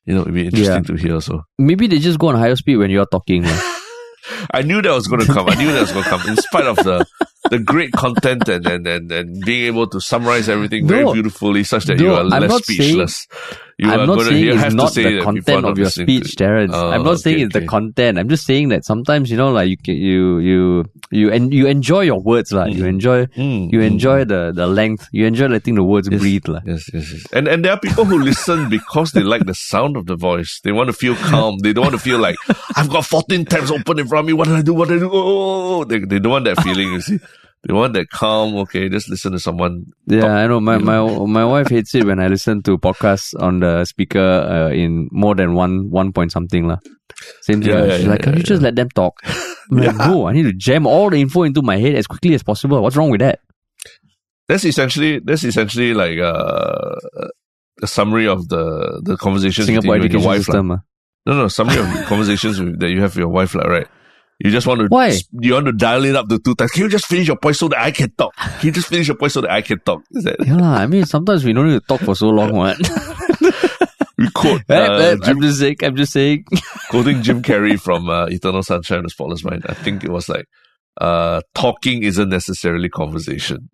You know, it'd be interesting yeah. to hear. So maybe they just go on higher speed when you're talking. I knew that was going to come. I knew that was going to come. In spite of the the great content and, and, and, and being able to summarize everything no, very beautifully such that no, you are I'm less speechless. Saying, you I'm not saying it's not the content of your speech, Terence. Oh, I'm not okay, saying it's okay. the content. I'm just saying that sometimes, you know, like you you you you and you enjoy your words, like mm. you enjoy mm. you mm. enjoy the, the length. You enjoy letting the words yes. breathe. Like. Yes, yes, yes. And and there are people who listen because they like the sound of the voice. They want to feel calm. They don't want to feel like I've got 14 tabs open in front of me. What do I do? What do I do? Oh, they, they don't want that feeling, you see. They want that calm. Okay, just listen to someone. Yeah, talk, I know. My, my my wife hates it when I listen to podcasts on the speaker uh, in more than one one point something lah. Same thing. Yeah, yeah, She's yeah, like, can you just let them talk? I'm like, no, I need to jam all the info into my head as quickly as possible. What's wrong with that? That's essentially that's essentially like uh, a summary of the the conversations Singapore with your wife. System, uh. No, no, summary of conversations with, that you have with your wife, like, right? You just want to Why? You want to dial it up to two times. Can you just finish your point so that I can talk? Can you just finish your point so that I can talk? Is that Yeah, I mean sometimes we don't need to talk for so long, what? we quote uh, Jim, I'm just saying I'm just saying quoting Jim Carrey from uh, Eternal Sunshine of the Spotless Mind. I think it was like uh, talking isn't necessarily conversation.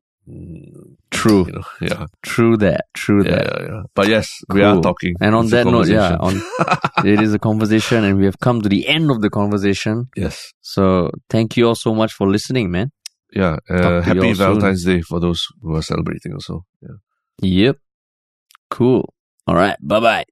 True. You know, yeah. True that. True yeah, that. Yeah, yeah. But yes, cool. we are talking. And on it's that note, yeah, on, it is a conversation and we have come to the end of the conversation. Yes. So thank you all so much for listening, man. Yeah. Uh, happy Valentine's soon. Day for those who are celebrating also. Yeah. Yep. Cool. All right. Bye bye.